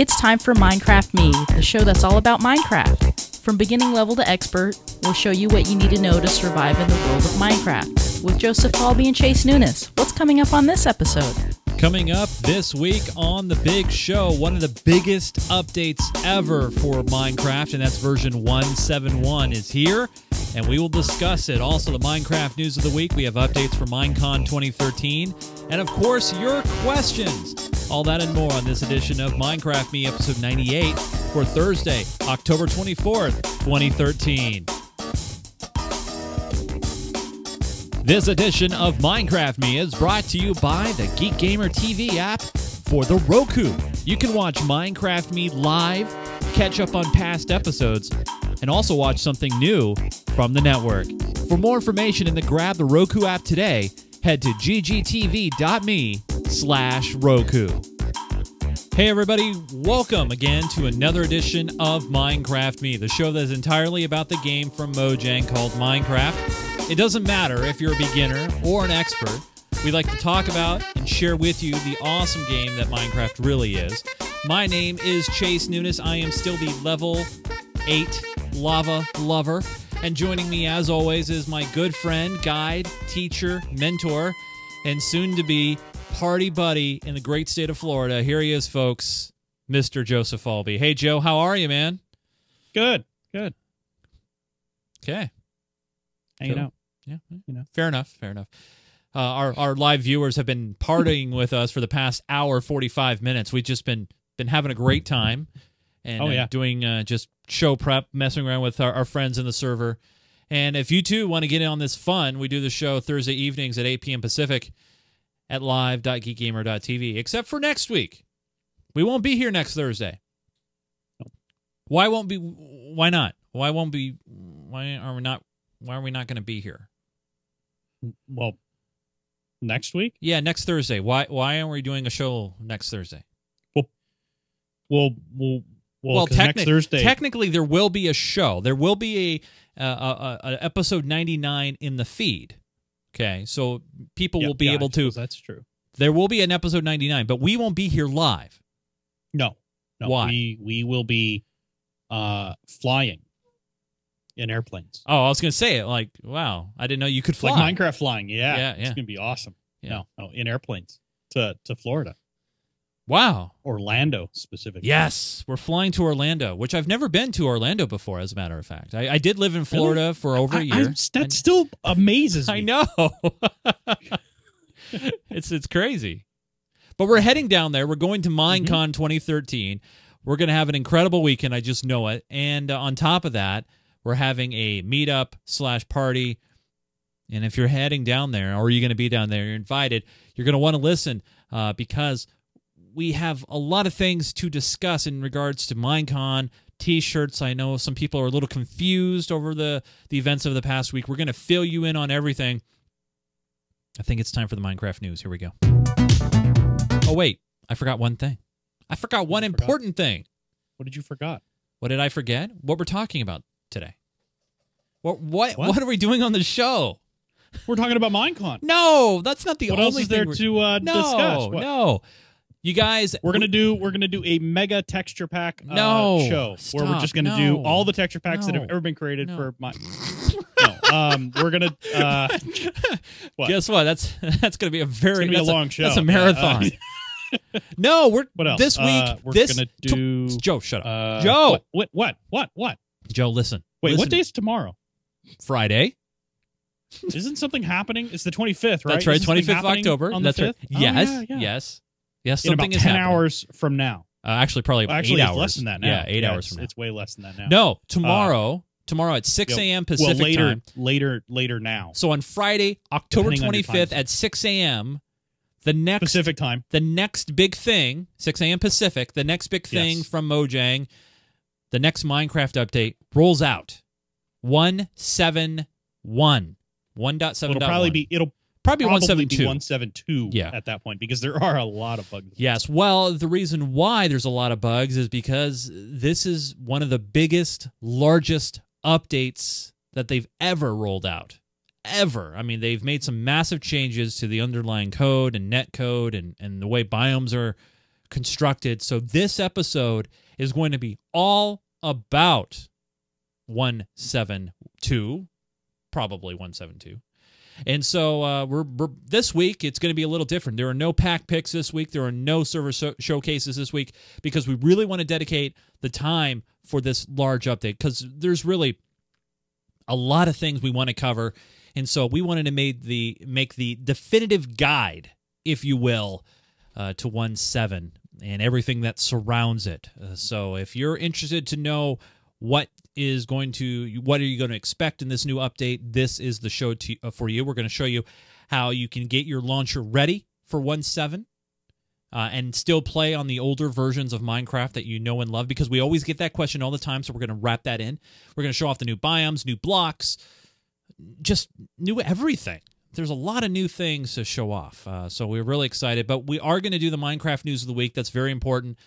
It's time for Minecraft Me, the show that's all about Minecraft. From beginning level to expert, we'll show you what you need to know to survive in the world of Minecraft. With Joseph Falby and Chase Nunes, what's coming up on this episode? Coming up this week on the big show, one of the biggest updates ever for Minecraft, and that's version 171 is here, and we will discuss it. Also, the Minecraft news of the week. We have updates for Minecon 2013, and of course, your questions. All that and more on this edition of Minecraft Me, episode 98 for Thursday, October 24th, 2013. This edition of Minecraft Me is brought to you by the Geek Gamer TV app for the Roku. You can watch Minecraft Me live, catch up on past episodes, and also watch something new from the network. For more information and to grab the Roku app today, head to ggtv.me slash Roku. Hey everybody, welcome again to another edition of Minecraft Me, the show that is entirely about the game from Mojang called Minecraft. It doesn't matter if you're a beginner or an expert. We like to talk about and share with you the awesome game that Minecraft really is. My name is Chase Nunes. I am still the level 8 lava lover. And joining me, as always, is my good friend, guide, teacher, mentor, and soon to be party buddy in the great state of Florida. Here he is, folks, Mr. Joseph Falby. Hey, Joe, how are you, man? Good, good. Okay. Hanging Cool. out. Yeah, You know. fair enough. Fair enough. Uh, our our live viewers have been partying with us for the past hour forty five minutes. We've just been been having a great time, and Oh, uh, yeah. doing uh, just show prep, messing around with our, our friends in the server. And if you too want to get in on this fun, we do the show Thursday evenings at eight p.m. Pacific at live.geekgamer.tv. Except for next week, we won't be here next Thursday. Why won't be? Why not? Why won't be? Why are we not? Why are we not going to be here? Well, next week Yeah, next Thursday. Why why aren't we doing a show next Thursday? Well, well, we'll well, techni- next Thursday. technically there will be a show. There will be a, uh, a, a, a episode 99 in the feed. Okay, so people Yeah, will be yeah, able to. That's true. There will be an episode 99, but we won't be here live. No, no. Why? We we will be uh flying in airplanes, Oh, I was gonna say it. Like, wow, I didn't know you could fly. like Minecraft flying. Yeah, Yeah, it's gonna be awesome. Yeah. No, no, in airplanes to to Florida, Wow. Orlando specifically. Yes, we're flying to Orlando, which I've never been to Orlando before. As a matter of fact, I, I did live in Florida for over a I- year. I- that and- still amazes me. I know. it's it's crazy. But we're heading down there. We're going to Mm-hmm. Minecon 2013. We're going to have an incredible weekend. I just know it. And uh, on top of that, we're having a meetup slash party. And if you're heading down there, or you're going to be down there, you're invited. You're going to want to listen uh, because we have a lot of things to discuss in regards to Minecon t-shirts. I know some people are a little confused over the the events of the past week. We're going to fill you in on everything. I think it's time for the Minecraft news. Here we go. Oh wait, I forgot one thing. I forgot one You forgot? important thing. What did you forgot? What did I forget? What we're talking about today? What what what, What? are we doing on the show? We're talking about Minecon. No, that's not the What only else is thing there to uh, no, discuss? What? no. You guys, We're gonna do we're gonna do a mega texture pack uh, No, show where we're just gonna no, do all the texture packs that have ever been created no. for my. no, um, we're gonna. Uh, what? Guess what? That's that's going to be a very gonna be a long show. That's a marathon. uh, no, we're what else? this week. Uh, we're this gonna to- do. Joe, shut up. uh, Joe! What? What? What? What? What? Joe, listen. Wait, listen. what day is tomorrow? Friday. Isn't something happening? It's the twenty fifth, right? That's right. Isn't Twenty of October. On the That's right. 5th? Oh, Yes. yeah, yeah. Yes. Yes. In Something about is ten happening. hours from now. Uh, actually, probably Well, actually, eight it's hours. less than that now. Yeah, eight hours it's, from now. It's way less than that now. No, tomorrow. tomorrow at six Yeah, a.m. Pacific well, later, time. later, later now. So on Friday, October Depending on twenty your time fifth zone. at six a.m. The next Pacific time. the next big thing, 6 a.m. Pacific, the next big thing Yes. from Mojang, the next Minecraft update rolls out. 171. 1.7. It'll probably be. It'll probably probably 172. 172 Yeah. at that point because there are a lot of bugs. Yes. Well, the reason why there's a lot of bugs is because this is one of the biggest, largest updates that they've ever rolled out. Ever. I mean, they've made some massive changes to the underlying code and net code and, and the way biomes are constructed. So this episode is going to be all about 172, probably 172. And so uh, we're, we're this week it's going to be a little different. There are no pack picks this week. There are no server so- showcases this week because we really want to dedicate the time for this large update because there's really a lot of things we want to cover, and so we wanted to make the make the definitive guide, if you will, uh, to one seven and everything that surrounds it. Uh, so if you're interested to know what is going to what are you going to expect in this new update? This is the show to, uh, for you. We're going to show you how you can get your launcher ready for 1.7 uh, and still play on the older versions of minecraft that you know and love because we always get that question all the time so we're going to wrap that in. We're going to show off the new biomes new blocks just new everything. There's a lot of new things to show off uh, so we're really excited. But we are going to do the minecraft news of the week. That's very important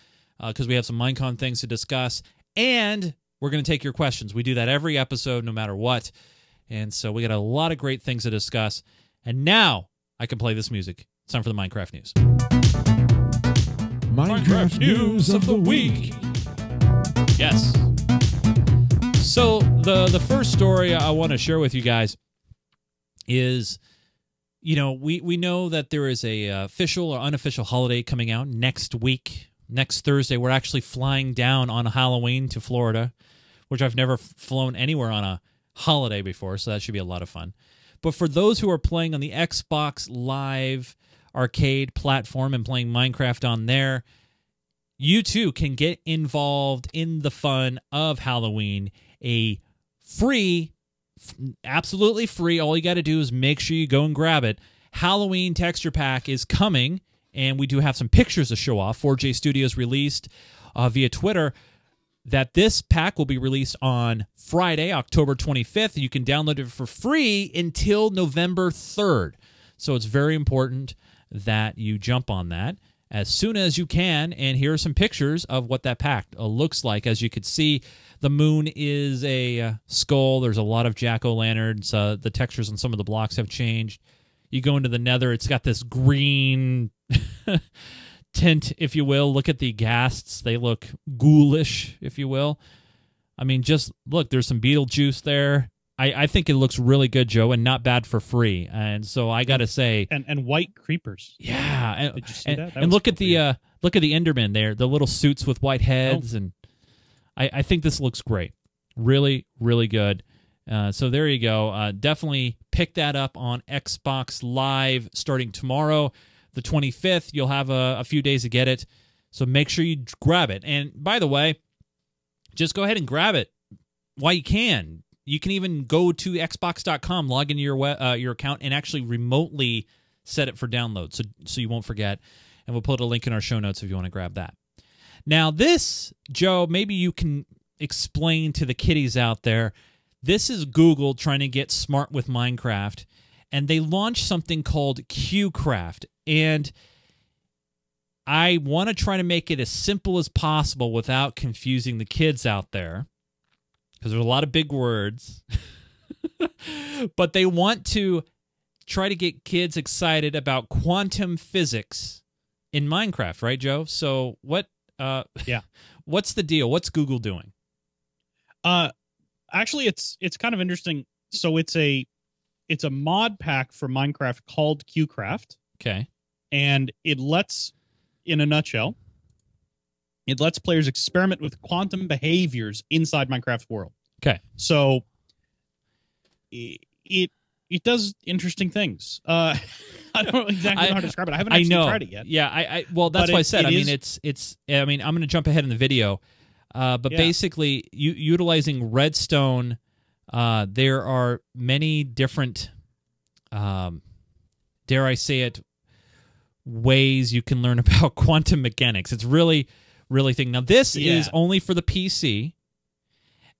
because uh, we have some minecon things to discuss. And we're going to take your questions. We do that every episode, no matter what. And so we got a lot of great things to discuss. And now I can play this music. It's time for the Minecraft news. Minecraft news of the week. Yes. So the the first story I want to share with you guys is you know, we we know that there is a uh, official or unofficial holiday coming out next week. Next Thursday, we're actually flying down on Halloween to Florida which I've never flown anywhere on a holiday before, so that should be a lot of fun. But for those who are playing on the Xbox Live arcade platform and playing Minecraft on there, you too can get involved in the fun of Halloween. A free, absolutely free, all you got to do is make sure you go and grab it. Halloween texture pack is coming, and we do have some pictures to show off. 4J Studios released uh, via Twitter that this pack will be released on Friday, October 25th. You can download it for free until November 3rd. So it's very important that you jump on that as soon as you can. And here are some pictures of what that pack uh, looks like. As you can see, the moon is a uh, skull. There's a lot of jack o' lanterns. Uh, the textures on some of the blocks have changed. You go into the nether, it's got this green. tint, if you will. Look at the ghasts; they look ghoulish, if you will. I mean, just look. There's some Beetlejuice there. I, I think it looks really good, Joe, and not bad for free. And so I got to say, and and white creepers. Yeah, and, Did you see and, that? That and look at the uh, look at the Enderman there, the little suits with white heads, and I, I think this looks great. Really, really good. Uh, so there you go. Uh, definitely pick that up on Xbox Live starting tomorrow the 25th. You'll have a, a few days to get it. So make sure you grab it. And by the way, just go ahead and grab it while you can. You can even go to xbox.com, log into your uh, your account, and actually remotely set it for download, so so you won't forget. And we'll put a link in our show notes if you want to grab that. Now, this Joe, maybe you can explain to the kiddies out there. This is Google trying to get smart with Minecraft, and they launched something called QCraft, and I want to try to make it as simple as possible without confusing the kids out there because there's a lot of big words. but they want to try to get kids excited about quantum physics in Minecraft, right, Joe? So what uh Yeah. what's the deal? What's Google doing? Uh, actually, it's it's kind of interesting. So it's a it's a mod pack for Minecraft called QCraft, Okay. and it lets, in a nutshell, it lets players experiment with quantum behaviors inside Minecraft's world. Okay. So it it does interesting things. Uh, I don't know exactly I- know how to describe it. I haven't I actually know. tried it yet. Yeah, I, I well that's But why I said. I mean it's it's I mean I'm going to jump ahead in the video. Uh, but Yeah. basically you, utilizing redstone uh, there are many different um, dare I say it ways you can learn about quantum mechanics. It's really really thing. Now this is only for the PC.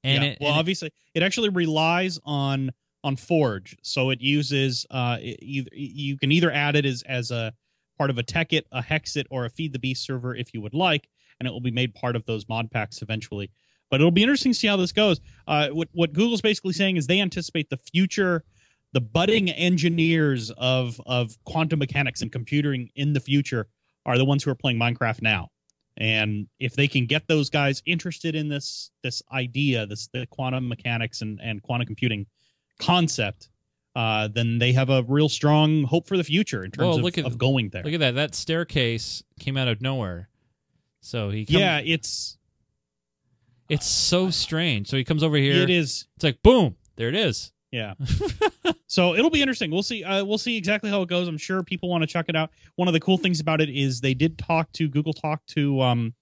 And yeah. it, well, and obviously, it actually relies on on Forge, so it uses uh, it, either you can either add it as as a part of a Tekkit, a Hexxit, or a Feed the Beast server if you would like, and it will be made part of those mod packs eventually. But it'll be interesting to see how this goes. Uh, what what Google's basically saying is they anticipate the future, the budding engineers of of quantum mechanics and computing in the future are the ones who are playing Minecraft now. And if they can get those guys interested in this this idea, this the quantum mechanics and, and quantum computing concept, uh, then they have a real strong hope for the future in terms of, look at- of going there. Look at that. That staircase came out of nowhere. So he come, yeah, it's it's so strange. So he comes over here. it is It's like boom, there it is. Yeah. so it'll be interesting. We'll see. Uh, we'll see exactly how it goes. I'm sure people want to check it out. One of the cool things about it is they did talk to Google talk to um,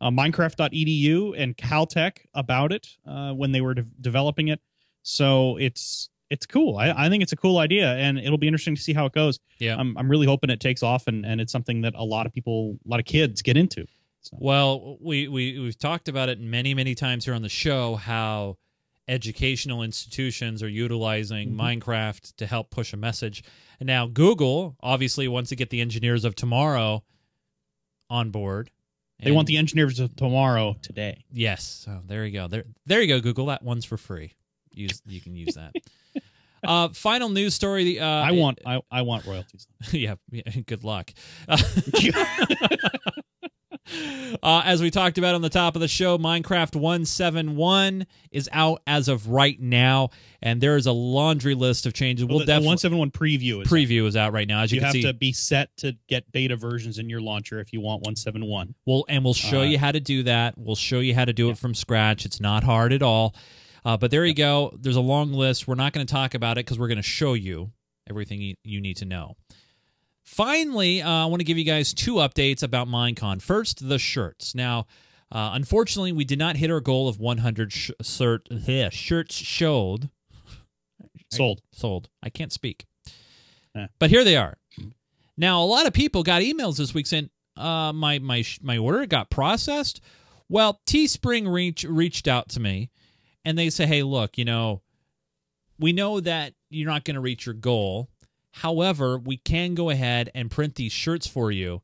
uh, Minecraft.edu and Caltech about it uh, when they were de- developing it. So it's it's cool. I, I think it's a cool idea, and it'll be interesting to see how it goes. Yeah. I'm I'm really hoping it takes off, and and it's something that a lot of people, a lot of kids get into. So. Well, we we we've talked about it many many times here on the show how educational institutions are utilizing Mhm. Minecraft to help push a message. And now Google obviously wants to get the engineers of tomorrow on board. They want the engineers of tomorrow today. Yes. So there you go. There there you go Google. That one's for free. Use you can use that. uh final news story uh I want I, I want royalties. yeah, yeah, good luck. Uh, as we talked about on the top of the show, Minecraft 171 is out as of right now, and there is a laundry list of changes. We'll Well, the, the definitely 171 preview is preview is out right now. As you, you can have see, to be set to get beta versions in your launcher if you want 171. we'll and we'll show uh, you how to do that. We'll show you how to do Yeah. it from scratch. It's not hard at all. Uh, but there you go. There's a long list. We're not going to talk about it because we're going to show you everything you need to know. Finally, uh, I want to give you guys two updates about Minecon. First, the shirts. Now, uh, unfortunately, we did not hit our goal of 100 sh- yeah, shirts showed Sold. sold. I can't speak. Yeah. But here they are. Now, a lot of people got emails this week saying, uh, my my my order got processed. Well, Teespring reach reached out to me, and they say, hey, look, you know, we know that you're not going to reach your goal. However, we can go ahead and print these shirts for you,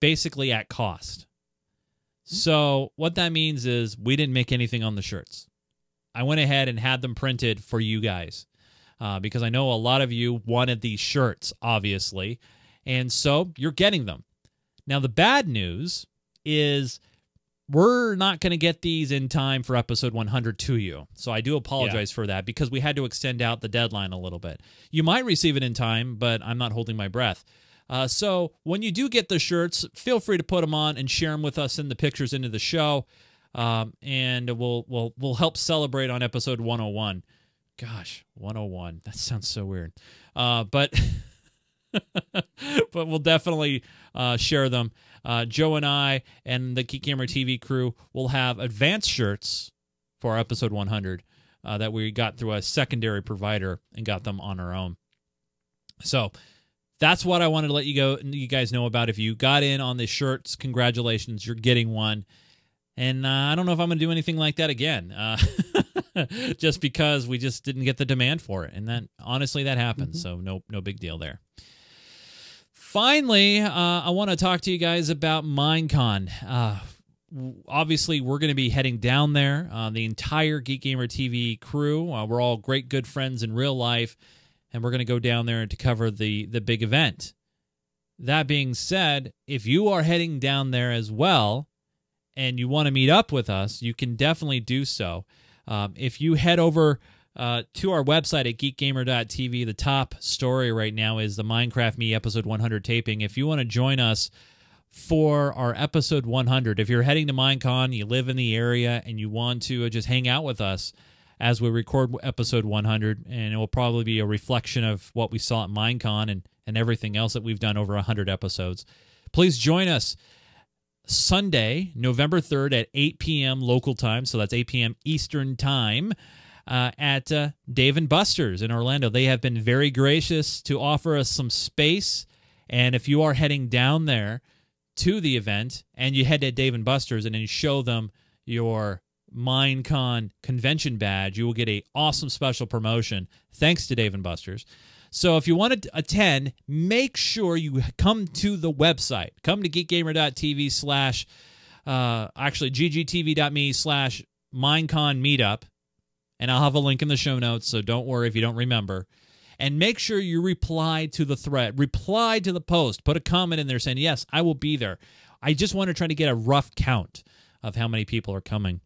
basically at cost. So what that means is we didn't make anything on the shirts. I went ahead and had them printed for you guys uh, because I know a lot of you wanted these shirts, obviously. And so you're getting them. Now, the bad news is we're not going to get these in time for episode 100 to you. So I do apologize for that because we had to extend out the deadline a little bit. You might receive it in time, but I'm not holding my breath. Uh, so when you do get the shirts, feel free to put them on and share them with us in the pictures into the show, um, and we'll we'll we'll help celebrate on episode 101. Gosh, 101. That sounds so weird. Uh, but but we'll definitely uh, share them. Uh, Joe and I and the Geek Gamer TV crew will have advanced shirts for our episode 100 uh, that we got through a secondary provider and got them on our own. So that's what I wanted to let you go, you guys know about. If you got in on the shirts, congratulations, you're getting one. And uh, I don't know if I'm going to do anything like that again, uh, just because we just didn't get the demand for it, and that honestly that happens. So no, no big deal there. Finally, uh, I want to talk to you guys about Minecon. Uh, obviously, we're going to be heading down there. Uh, the entire Geek Gamer TV crew. Uh, we're all great, good friends in real life, and we're going to go down there to cover the the big event. That being said, if you are heading down there as well, and you want to meet up with us, you can definitely do so. Um, if you head over uh, to our website at geekgamer.tv, the top story right now is the Minecraft Me episode 100 taping. If you want to join us for our episode 100, if you're heading to Minecon, you live in the area, and you want to uh, just hang out with us as we record episode 100, and it will probably be a reflection of what we saw at Minecon and, and everything else that we've done over 100 episodes, please join us. Sunday, November 3rd at 8 p.m. local time. So that's 8 p.m. Eastern time uh, at uh, Dave and Buster's in Orlando. They have been very gracious to offer us some space. And if you are heading down there to the event and you head to Dave and Buster's and then you show them your Minecon convention badge, you will get a awesome special promotion thanks to Dave and Buster's. So if you want to attend, make sure you come to the website. Come to geekgamer.tv slash, uh, actually, ggtv.me slash Minecon meetup. And I'll have a link in the show notes, so don't worry if you don't remember. And make sure you reply to the thread, reply to the post, put a comment in there saying, Yes, I will be there. I just want to try to get a rough count of how many people are coming.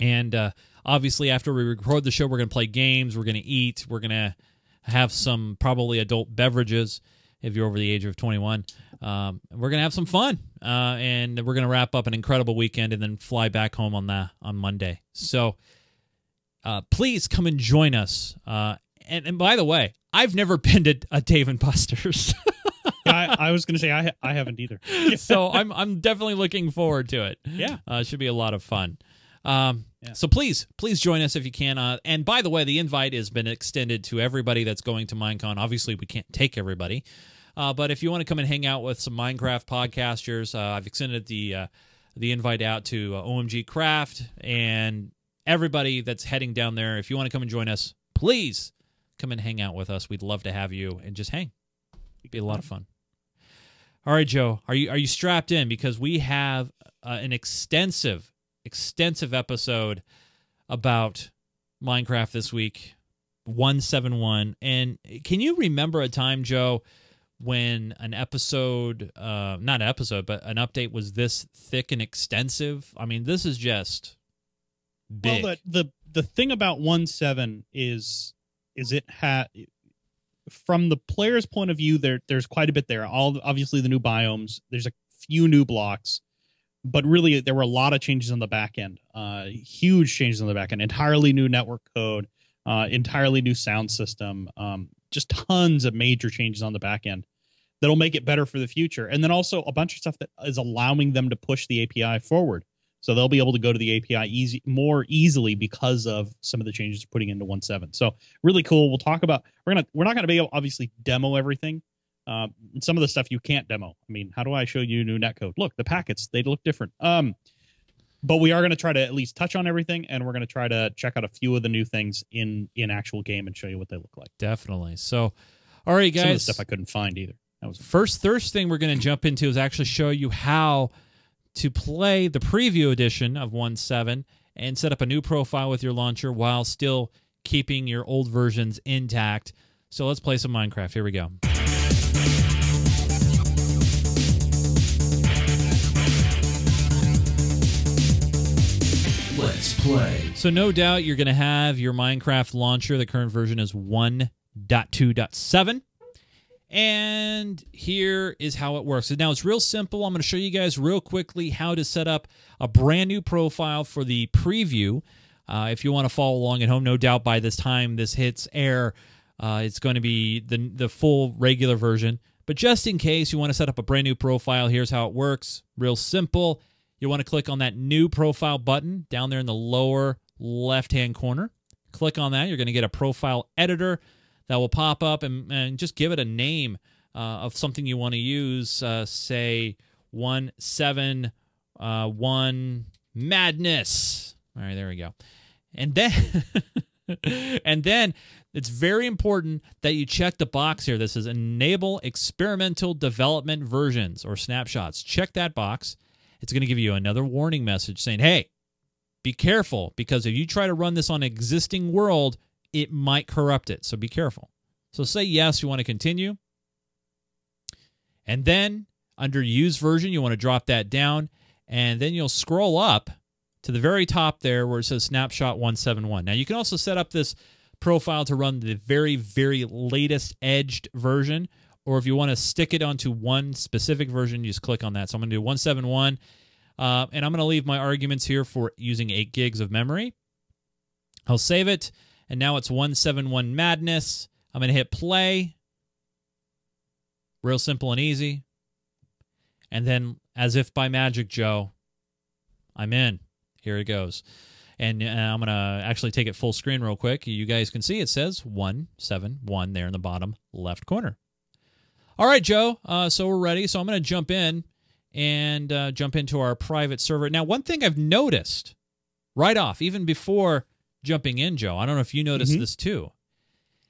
And uh, obviously, after we record the show, we're going to play games, we're going to eat, we're going to have some probably adult beverages if you're over the age of 21. Um, we're gonna have some fun, uh, and we're gonna wrap up an incredible weekend and then fly back home on the on Monday. So, uh, please come and join us. Uh, and, and by the way, I've never been to a Dave and Buster's. I, I, was going to say I I haven't either. so I'm I'm definitely looking forward to it. Yeah, uh, it should be a lot of fun. Um, yeah. So please, please join us if you can. Uh, and by the way, the invite has been extended to everybody that's going to Minecon. Obviously, we can't take everybody, uh, but if you want to come and hang out with some Minecraft podcasters, uh, I've extended the uh, the invite out to uh, OMG Craft and everybody that's heading down there. If you want to come and join us, please come and hang out with us. We'd love to have you and just hang. It'd be a lot of fun. All right, Joe, are you are you strapped in because we have uh, an extensive extensive episode about Minecraft this week, 171. And can you remember a time, Joe, when an episode, uh, not an episode, but an update was this thick and extensive? I mean, this is just big. Well, the the, the thing about 1.7 is is it had from the player's point of view there there's quite a bit there. All obviously the new biomes there's a few new blocks but really there were a lot of changes on the back end uh, huge changes on the back end. Entirely new network code uh, entirely new sound system um, just tons of major changes on the back end that'll make it better for the future. And then also a bunch of stuff that is allowing them to push the api forward so they'll be able to go to the api easy more easily because of some of the changes they're putting into 1.7 so really cool we'll talk about we're gonna we're not gonna be able obviously demo everything uh, some of the stuff you can't demo. I mean, how do I show you new netcode? Look, the packets they look different. Um, but we are going to try to at least touch on everything, and we're going to try to check out a few of the new things in in actual game and show you what they look like. Definitely. So, all right, guys. Some of the stuff I couldn't find either. That was first first thing we're going to jump into is actually show you how to play the preview edition of 1.7 and set up a new profile with your launcher while still keeping your old versions intact. So let's play some Minecraft. Here we go. Let's play. So, no doubt you're going to have your Minecraft launcher. The current version is 1.2.7. And here is how it works. Now, it's real simple. I'm going to show you guys real quickly how to set up a brand new profile for the preview. Uh, if you want to follow along at home, no doubt by this time this hits air, uh, it's going to be the, the full regular version. But just in case you want to set up a brand new profile, here's how it works. Real simple. You want to click on that new profile button down there in the lower left hand corner. Click on that. You're going to get a profile editor that will pop up and, and just give it a name uh, of something you want to use. Uh, say 171 uh, Madness. All right, there we go. And then. and then it's very important that you check the box here. This is enable experimental development versions or snapshots. Check that box it's going to give you another warning message saying, hey, be careful because if you try to run this on existing world, it might corrupt it. So be careful. So say yes, you want to continue. And then under use version, you want to drop that down. And then you'll scroll up to the very top there where it says snapshot 171. Now you can also set up this profile to run the very, very latest edged version, or if you want to stick it onto one specific version, you just click on that. So I'm going to do 171, uh, and I'm going to leave my arguments here for using 8 gigs of memory. I'll save it, and now it's 171 Madness. I'm going to hit play. Real simple and easy. And then, as if by magic, Joe, I'm in. Here it goes. And uh, I'm going to actually take it full screen real quick. You guys can see it says 171 there in the bottom left corner. All right, Joe. Uh, so we're ready. So I'm going to jump in and uh, jump into our private server. Now, one thing I've noticed right off, even before jumping in, Joe, I don't know if you noticed mm-hmm. this too.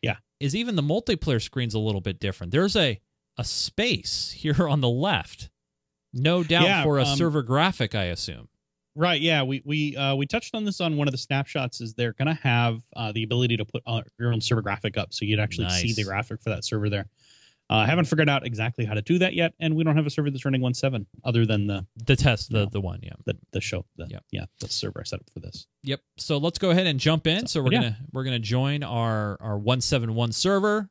Yeah. Is even the multiplayer screen's a little bit different. There's a, a space here on the left. No doubt yeah, for a um, server graphic, I assume. Right. Yeah. We we uh, we touched on this on one of the snapshots. Is they're going to have uh, the ability to put uh, your own server graphic up, so you'd actually nice. see the graphic for that server there. I haven't figured out exactly how to do that yet, and we don't have a server that's running 1.7 other than the The test, the No. the one, yeah. the, the show. The, Yep. Yeah, the server I set up for this. Yep. So let's go ahead and jump in. So we're yeah. gonna we're gonna join our our one seven one server,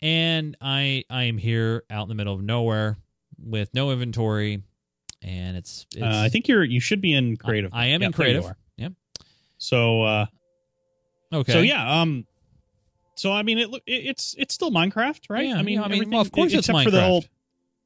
and I I am here out in the middle of nowhere with no inventory, and it's, it's Uh, I think you're you should be in creative. I am Yeah, in creative. Yep. So uh, okay. so yeah, um, so I mean it, it it's it's still Minecraft, right? Yeah, I mean, yeah, I mean, well, of course it's except for the whole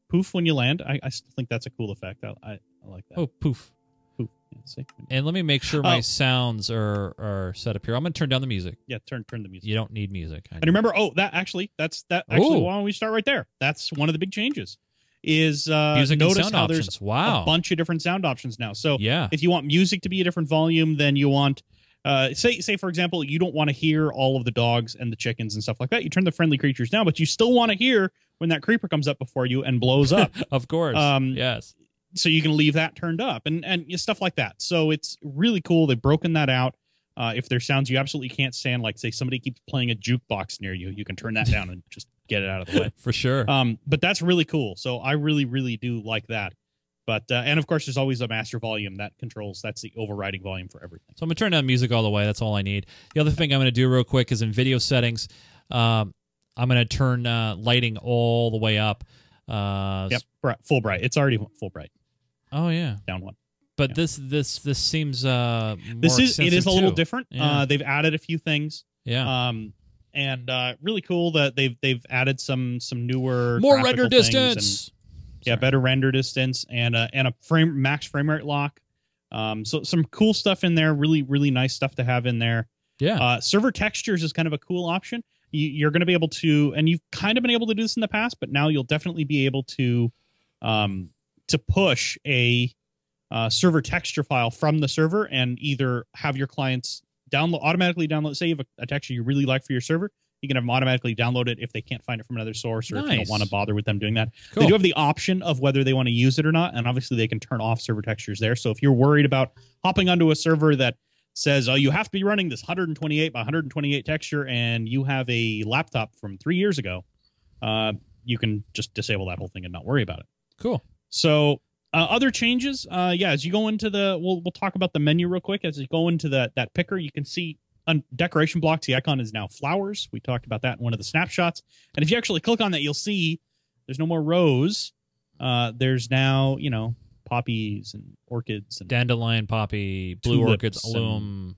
poof when you land. I, I still think that's a cool effect. I I, I like that. Oh poof. poof. Yeah, see? And let me make sure my Oh. sounds are are set up here. I'm gonna turn down the music. yeah, turn turn the music. You don't need music. I And remember, oh, that actually, that's that. Actually, Ooh. why don't we start right there? That's one of the big changes. Is uh, music notice sound how options. there's Wow. a bunch of different sound options now. So yeah. if you want music to be a different volume, then you want, uh, say, say for example, you don't want to hear all of the dogs and the chickens and stuff like that. You turn the friendly creatures down, but you still want to hear when that creeper comes up before you and blows up. Of course. Um, yes. so you can leave that turned up and and stuff like that. So it's really cool. They've broken that out. Uh, if there's sounds you absolutely can't stand, like say somebody keeps playing a jukebox near you, you can turn that down and just get it out of the way. For sure. Um, but that's really cool. So I really, really do like that. But uh, and of course, there's always a master volume that controls. That's the overriding volume for everything. So I'm gonna turn down music all the way. That's all I need. The other thing I'm gonna do real quick is in video settings, um, I'm gonna turn uh, lighting all the way up. Uh, Yep, full bright. It's already full bright. Oh yeah. Down one. But Yeah. this this this seems uh more This is it is a little too. different. Yeah. Uh, they've added a few things. Yeah. Um, and uh, really cool that they've they've added some some newer more render distance. Yeah, better render distance and uh, and a frame max frame rate lock. Um, so some cool stuff in there. Really really nice stuff to have in there. Yeah. Uh, server textures is kind of a cool option. You, you're going to be able to, and you've kind of been able to do this in the past, but now you'll definitely be able to, um, to push a uh, server texture file from the server and either have your clients download automatically download. Say you have a, a texture you really like for your server, you can have them automatically download it if they can't find it from another source or if you don't want to bother with them doing that. cool. They do have the option of whether they want to use it or not, and obviously they can turn off server textures there. So if you're worried about hopping onto a server that says, "Oh, you have to be running this 128 by 128 texture," and you have a laptop from three years ago, uh, you can just disable that whole thing and not worry about it. cool. So uh, other changes, uh, yeah, as you go into the, we'll we'll talk about the menu real quick. As you go into that that picker, you can see on decoration blocks. The icon is now flowers. We talked about that in one of the snapshots. And if you actually click on that, you'll see there's no more rose. Uh, there's now you know poppies and orchids and, Dandelion, poppy, blue orchids, allium.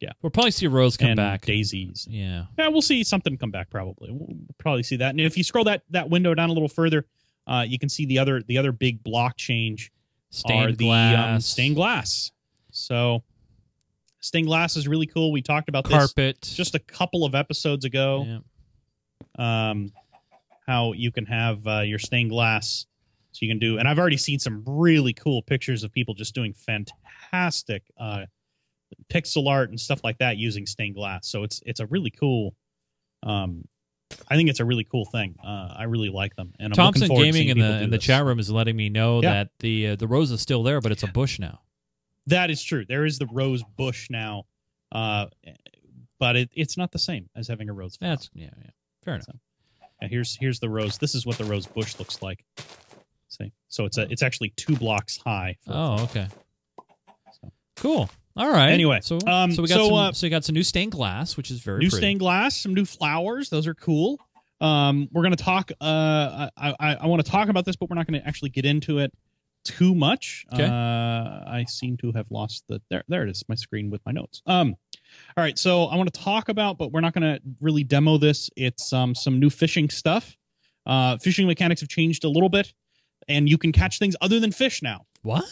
Yeah. We'll probably see a rose come and back. daisies. Yeah. Yeah, we'll see something come back probably. We'll probably see that. And if you scroll that that window down a little further, uh, you can see the other the other big block change Stained are the glass. Um, stained glass. So stained glass is really cool. We talked about this carpet. just a couple of episodes ago. Yeah. Um, how you can have uh, your stained glass. So you can do, and I've already seen some really cool pictures of people just doing fantastic uh, pixel art and stuff like that using stained glass. So it's it's a really cool. Um, I think it's a really cool thing. Uh, I really like them. And I'm Thompson looking forward to Gaming in the in the chat room is letting me know Yeah. that the uh, the rose is still there, but it's a bush now. That is true. There is the rose bush now, uh, but it, it's not the same as having a rose. flower. That's yeah, yeah. Fair enough. Yeah, here's here's the rose. This is what the rose bush looks like. See, so it's a it's actually two blocks high. Oh, okay. So. Cool. All right. Anyway, so um, so we got so, some uh, so we got some new stained glass, which is very new pretty. stained glass, some new flowers. Those are cool. Um, we're gonna talk. Uh, I I, I want to talk about this, but we're not gonna actually get into it too much. Okay. Uh, I seem to have lost the there. There it is. My screen with my notes. Um, all right. So I want to talk about, but we're not gonna really demo this. It's um some new fishing stuff. Uh, fishing mechanics have changed a little bit, and you can catch things other than fish now. What?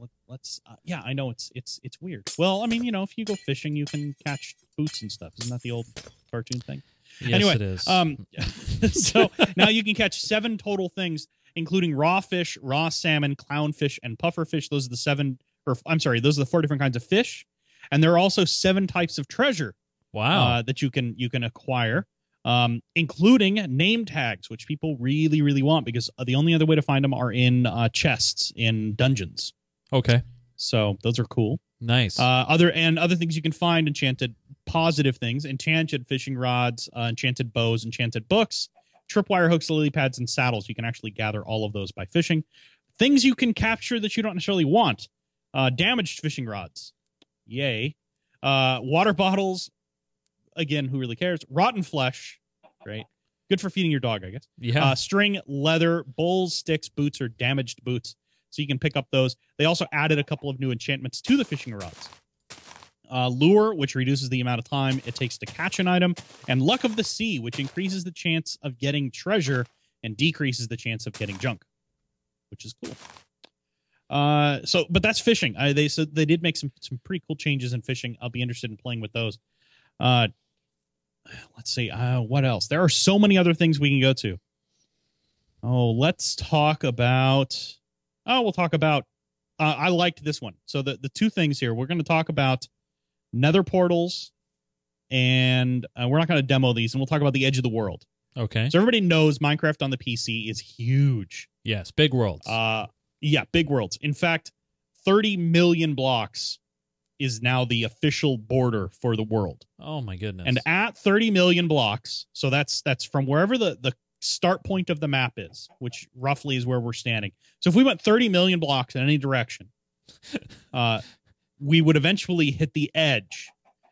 Let- Let's. Uh, yeah, I know it's it's it's weird. Well, I mean, you know, if you go fishing, you can catch boots and stuff. Isn't that the old cartoon thing? Yes, Anyway, it is. Um, so now you can catch seven total things, including raw fish, raw salmon, clownfish, and pufferfish. Those are the seven, or I'm sorry, those are the four different kinds of fish. And there are also seven types of treasure wow. uh, that you can you can acquire, um, including name tags, which people really really want because the only other way to find them are in uh, chests in dungeons. okay. So those are cool. Nice. Uh, other and other things you can find enchanted positive things, enchanted fishing rods, uh, enchanted bows, enchanted books, tripwire hooks, lily pads, and saddles. You can actually gather all of those by fishing. Things you can capture that you don't necessarily want: uh, damaged fishing rods, yay. Uh, water bottles, again, who really cares? Rotten flesh, great. Good for feeding your dog, I guess. Yeah. Uh, string, leather, bowls, sticks, boots, or damaged boots. So you can pick up those. They also added a couple of new enchantments to the fishing rods. Uh, lure, which reduces the amount of time it takes to catch an item, and luck of the sea, which increases the chance of getting treasure and decreases the chance of getting junk, which is cool. Uh, so, but that's fishing. Uh, they so they did make some some pretty cool changes in fishing. I'll be interested in playing with those. Uh, let's see. Uh, what else? There are so many other things we can go to. Oh, let's talk about. Oh, we'll talk about. Uh, I liked this one. So the the two things here we're going to talk about nether portals, and uh, we're not going to demo these, and we'll talk about the edge of the world. okay. So everybody knows Minecraft on the PC is huge. yes. Big worlds. Uh, yeah, big worlds. In fact, 30 million blocks is now the official border for the world. oh my goodness. And at 30 million blocks, so that's that's from wherever the the start point of the map is, which roughly is where we're standing. So if we went 30 million blocks in any direction, uh, we would eventually hit the edge.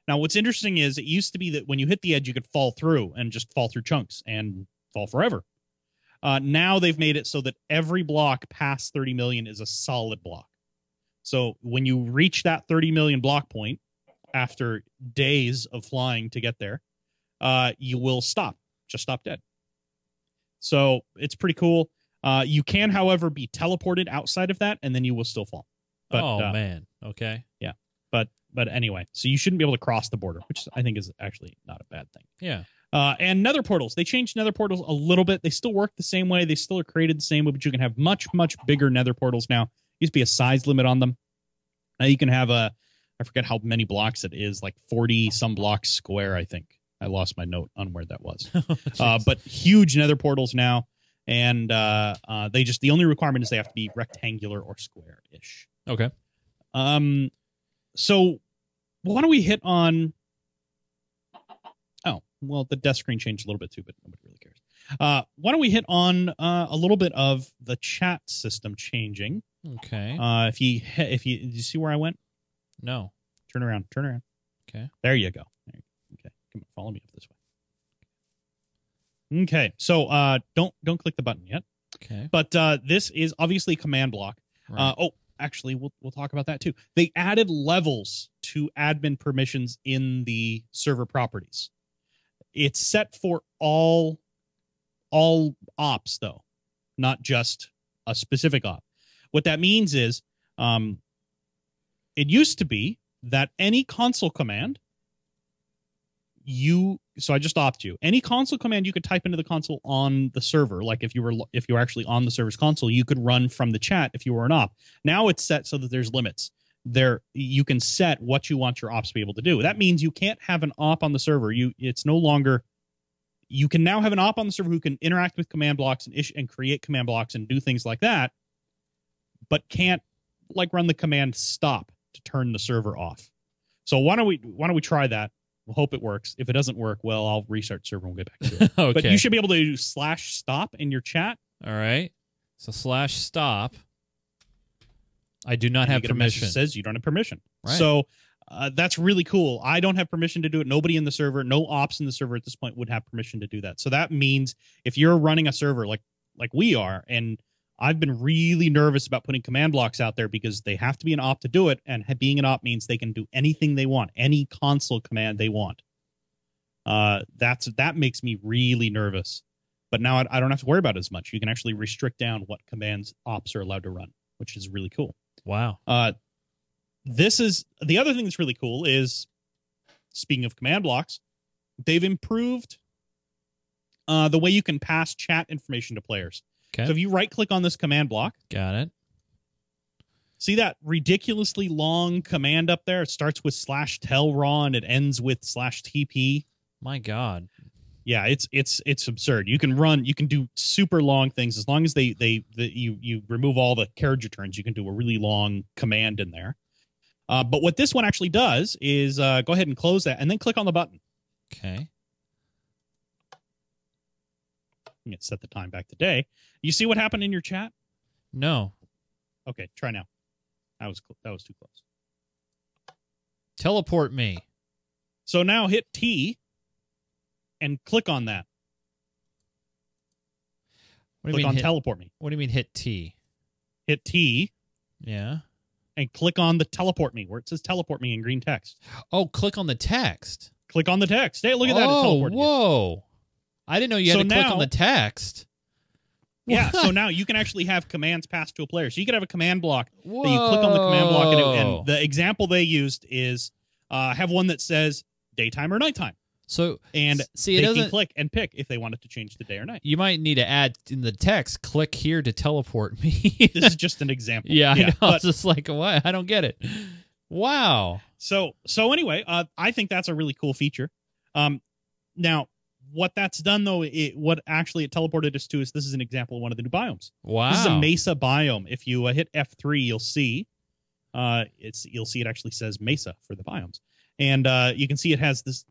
Now, what's interesting is it used to be that when you hit the edge, you could fall through and just fall through chunks and fall forever. Uh, now they've made it so that every block past 30 million is a solid block. So when you reach that 30 million block point after days of flying to get there, uh, you will stop, just stop dead. So it's pretty cool. Uh, you can, however, be teleported outside of that, and then you will still fall. But oh uh, man. Okay. Yeah. But but anyway, so you shouldn't be able to cross the border, which I think is actually not a bad thing. Yeah. Uh, and nether portals, they changed nether portals a little bit. They still work the same way. They still are created the same way, but you can have much much bigger nether portals now. Used to be a size limit on them. Now you can have a, I forget how many blocks it is, like forty some blocks square. I think I lost my note on where that was. uh, but huge nether portals now, and uh, uh, they just the only requirement is they have to be rectangular or square ish. Okay. Um, so why don't we hit on? Oh, well, the death screen changed a little bit too, but nobody really cares. Uh, why don't we hit on uh, a little bit of the chat system changing? Okay. Uh, if you if you did you see where I went? no. Turn around, turn around. Okay. There you go. There you- Okay, come on, follow me up this way. Okay, so uh, don't don't click the button yet. Okay. But uh, this is obviously command block. Right. Uh, oh, actually, we'll we'll talk about that too. They added levels to admin permissions in the server properties. It's set for all all ops though, not just a specific op. What that means is, um, it used to be that any console command you so I just stopped you. Any console command you could type into the console on the server, like if you were if you were actually on the server's console, you could run from the chat if you were an op. Now it's set so that there's limits. There you can set what you want your ops to be able to do. That means you can't have an op on the server. You it's no longer you can now have an op on the server who can interact with command blocks and issue and create command blocks and do things like that, but can't like run the command stop to turn the server off. So why don't we why don't we try that? We'll hope it works. If it doesn't work, well, I'll restart server and we'll get back to it. okay. But you should be able to do slash stop in your chat. All right. So slash stop. I do not have get a message permission. says you don't have permission. Right. So uh, that's really cool. I don't have permission to do it. Nobody in the server, no ops in the server at this point would have permission to do that. So that means if you're running a server like like we are, and I've been really nervous about putting command blocks out there because they have to be an op to do it, and being an op means they can do anything they want, any console command they want. Uh, that's that makes me really nervous. But now I, I don't have to worry about it as much. You can actually restrict down what commands ops are allowed to run, which is really cool. wow. Uh, this is the other thing that's really cool is speaking of command blocks, they've improved uh, the way you can pass chat information to players. Okay. So if you right click on this command block, Got it. see that ridiculously long command up there? It starts with slash tellraw and it ends with slash TP. My God. Yeah, it's it's it's absurd. You can run, you can do super long things as long as they they the, you you remove all the carriage returns. You can do a really long command in there. Uh, but what this one actually does is uh, go ahead and close that, and then click on the button. Okay. You can set the time back to day. You see what happened in your chat? No. Okay, try now. That was cl- that was too close. Teleport me. So now hit T and click on that. What do click you mean on hit, teleport me. What do you mean hit T? Hit T Yeah. and click on the teleport me where it says teleport me in green text. Oh, click on the text. Click on the text. Hey, look at that. Oh, teleported you. whoa. I didn't know you had So to click on the text. Yeah, so now you can actually have commands passed to a player. So you could have a command block that you click on the command block and, it, and the example they used is uh, have one that says daytime or nighttime, So and see, it they can click and pick if they wanted to change the day or night. You might need to add in the text. Click here to teleport me. This is just an example. yeah, I know. but- it's just like what? I don't get it. Wow. So so anyway, uh, I think that's a really cool feature. Um, now what that's done though, it, what actually it teleported us to is this is an example of one of the new biomes. Wow. This is a mesa biome. If you uh, hit F three, you'll see, uh, it's you'll see it actually says mesa for the biomes, and uh, you can see it has this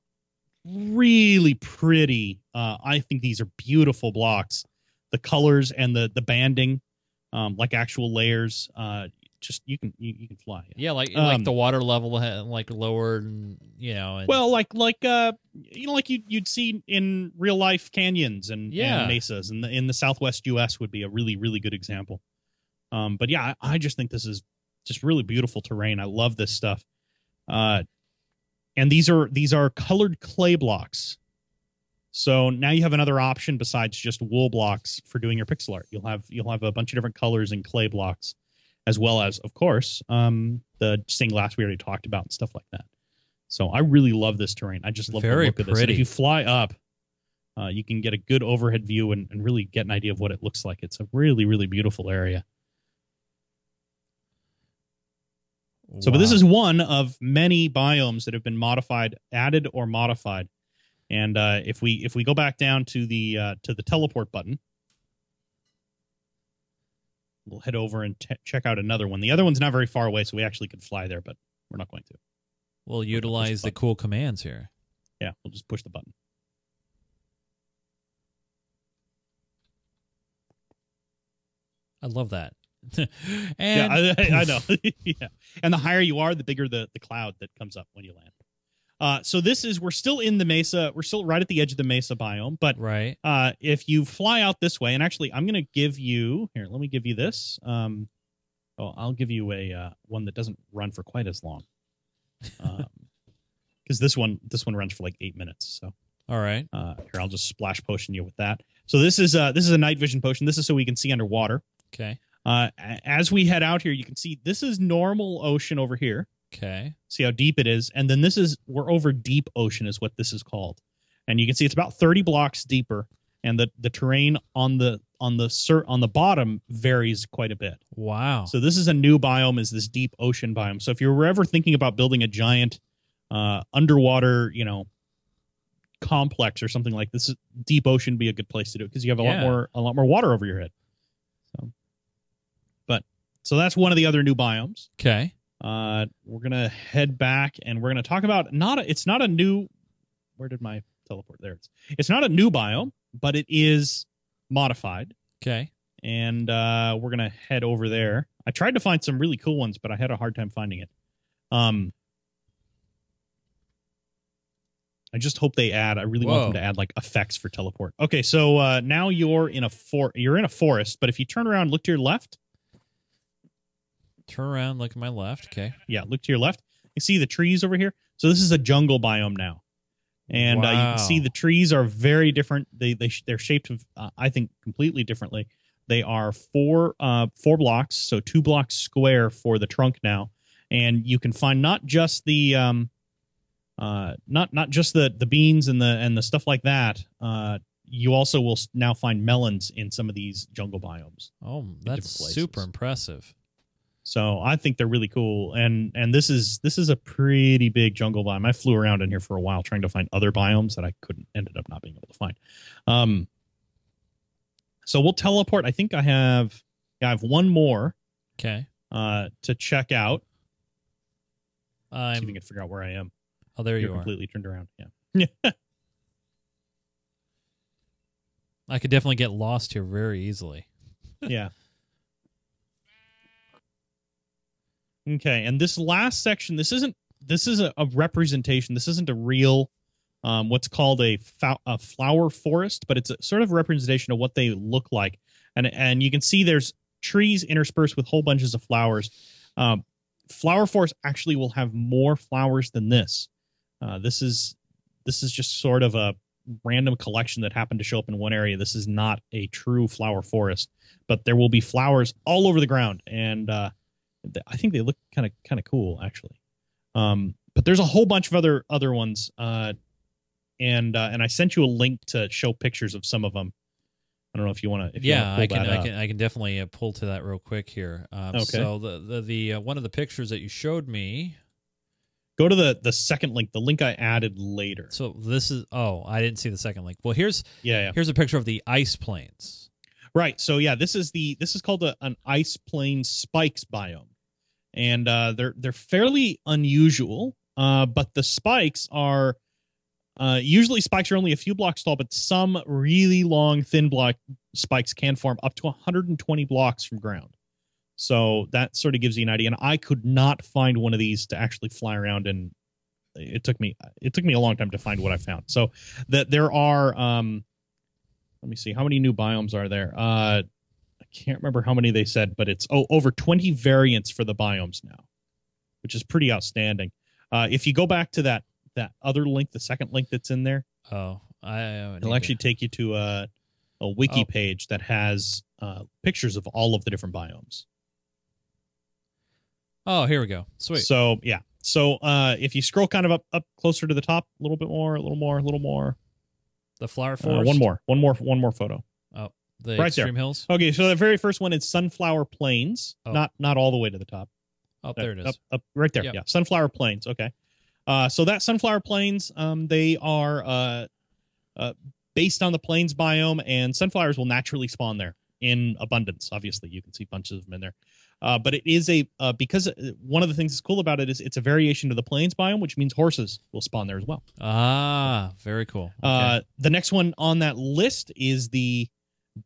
really pretty. Uh, I think these are beautiful blocks. The colors and the the banding, um, like actual layers. Uh, just you can you, you can fly. Yeah, like like Um, the water level had, like lowered, and you know. And, Well, like like uh, you know, like you you'd see in real life canyons and, Yeah. and mesas, and the, in the Southwest U.S. would be a really really good example. Um, but yeah, I, I just think this is just really beautiful terrain. I love this stuff. Uh, and these are these are colored clay blocks. So now you have another option besides just wool blocks for doing your pixel art. You'll have you'll have a bunch of different colors and clay blocks, as well as, of course, um, the stained glass we already talked about and stuff like that. So I really love this terrain. I just love Very the look of this. And if you fly up, uh, you can get a good overhead view and, and really get an idea of what it looks like. It's a really really beautiful area. So, but this is one of many biomes that have been modified, added or modified. And uh, if we if we go back down to the uh, to the teleport button, we'll head over and te- check out another one. The other one's not very far away, so we actually could fly there, but we're not going to. we'll utilize the button. cool commands here. Yeah, we'll just push the button. I love that. yeah, and I, I I know. yeah, and the higher you are, the bigger the the cloud that comes up when you land. Uh, so this is we're still in the mesa. We're still right at the edge of the mesa biome, but right. uh, if you fly out this way, and actually, I'm going to give you here. Let me give you this. Um, oh, I'll give you a uh, one that doesn't run for quite as long, because this one this one runs for like eight minutes. So All right. uh, here, I'll just splash potion you with that. So this is uh, this is a night vision potion. This is so we can see underwater. Okay. Uh, as we head out here, you can see this is normal ocean over here. Okay. See how deep it is, and then this is we're over deep ocean is what this is called, and you can see it's about thirty blocks deeper, and the the terrain on the on the sur- on the bottom varies quite a bit. Wow. So this is a new biome, is this deep ocean biome. So if you were ever thinking about building a giant uh, underwater, you know, complex or something like this, deep ocean be a good place to do it because you have a lot more a lot more water over your head. So, but so that's one of the other new biomes. okay. Uh, we're gonna head back and we're gonna talk about not a, it's not a new. Where did my teleport? There it's it's not a new biome, but it is modified, Okay. and uh, we're gonna head over there. I tried to find some really cool ones, but I had a hard time finding it. Um, I just hope they add. I really want them to add like effects for teleport. Okay, so uh, now you're in a for you're in a forest, but if you turn around, look to your left. Turn around. Look at my left. Okay. yeah, look to your left. You see the trees over here. So this is a jungle biome now, and uh, you can see the trees are very different. They they they're shaped, uh, I think, completely differently. They are four uh four blocks, so two blocks square for the trunk now, and you can find not just the um uh not not just the the beans and the and the stuff like that. Uh, you also will now find melons in some of these jungle biomes. Oh, that's super impressive. So I think they're really cool, and and this is this is a pretty big jungle biome. I flew around in here for a while trying to find other biomes that I couldn't ended up not being able to find. Um, so we'll teleport. I think I have yeah, I have one more Okay. uh to check out. See if I I'm. can figure out where I am. Oh, there You're you are. completely turned around. Yeah. I could definitely get lost here very easily. yeah. Okay, and this last section, this isn't this is a, a representation. This isn't a real um, what's called a, a flower forest, but it's a sort of representation of what they look like. And and you can see there's trees interspersed with whole bunches of flowers. Um, flower forest actually will have more flowers than this. Uh, this is this is just sort of a random collection that happened to show up in one area. This is not a true flower forest, but there will be flowers all over the ground, and uh, I think they look kind of kind of cool actually. Um, but there's a whole bunch of other other ones, uh, and uh, and I sent you a link to show pictures of some of them. I don't know if you want to. Yeah, I can. I can. I can definitely uh, pull to that real quick here. Um, okay. So the the, the uh, one of the pictures that you showed me. Go to the the second link, the link I added later. So this is. Oh, I didn't see the second link. Well, here's yeah, yeah. here's a picture of the ice plains. Right. So yeah, this is the this is called a, an ice plain spikes biome, and uh, they're they're fairly unusual. Uh, but the spikes are uh, usually spikes are only a few blocks tall, but some really long, thin block spikes can form up to 120 blocks from ground. So that sort of gives you an idea. And I could not find one of these to actually fly around, and it took me it took me a long time to find what I found. So that there are, um, let me see, how many new biomes are there? Uh, can't remember how many they said, but it's oh over 20 variants for the biomes now, which is pretty outstanding. Uh, if you go back to that that other link, the second link that's in there. Oh, I it'll actually to... take you to a a wiki oh. page that has uh, pictures of all of the different biomes. Oh, here we go. Sweet. So yeah. So uh, if you scroll kind of up up closer to the top, a little bit more, a little more, a little more. The flower forest. Uh, one more, one more, one more photo. The right extreme there. hills. Okay, so the very first one is Sunflower Plains. Oh. Not not all the way to the top. Oh, there it is. Up, up right there. Yep. Yeah, Sunflower Plains. Okay. Uh, so that sunflower plains, um, they are uh, uh, based on the plains biome, and sunflowers will naturally spawn there in abundance. Obviously, you can see bunches of them in there. Uh, but it is a uh, because uh, one of the things that's cool about it is it's a variation to the plains biome, which means horses will spawn there as well. Ah, very cool. Okay. the next one on that list is the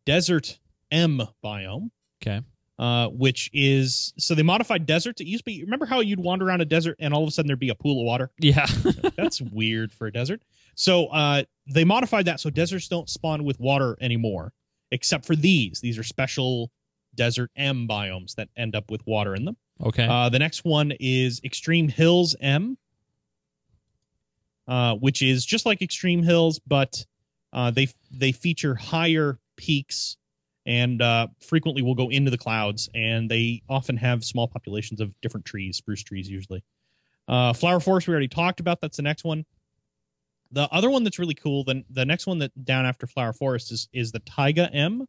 desert M biome. Okay uh, which is so they modified deserts. It used to be remember how you'd wander around a desert and all of a sudden there'd be a pool of water. Yeah, that's weird for a desert. So uh, they modified that so deserts don't spawn with water anymore, except for these. These are special desert M biomes that end up with water in them. Okay. Uh, the next one is Extreme Hills M, uh, which is just like Extreme Hills, but uh, they they feature higher peaks and uh, frequently will go into the clouds. And they often have small populations of different trees, spruce trees usually. Uh, flower forest we already talked about. That's the next one. The other one that's really cool, then the next one that down after flower forest is is the Taiga M,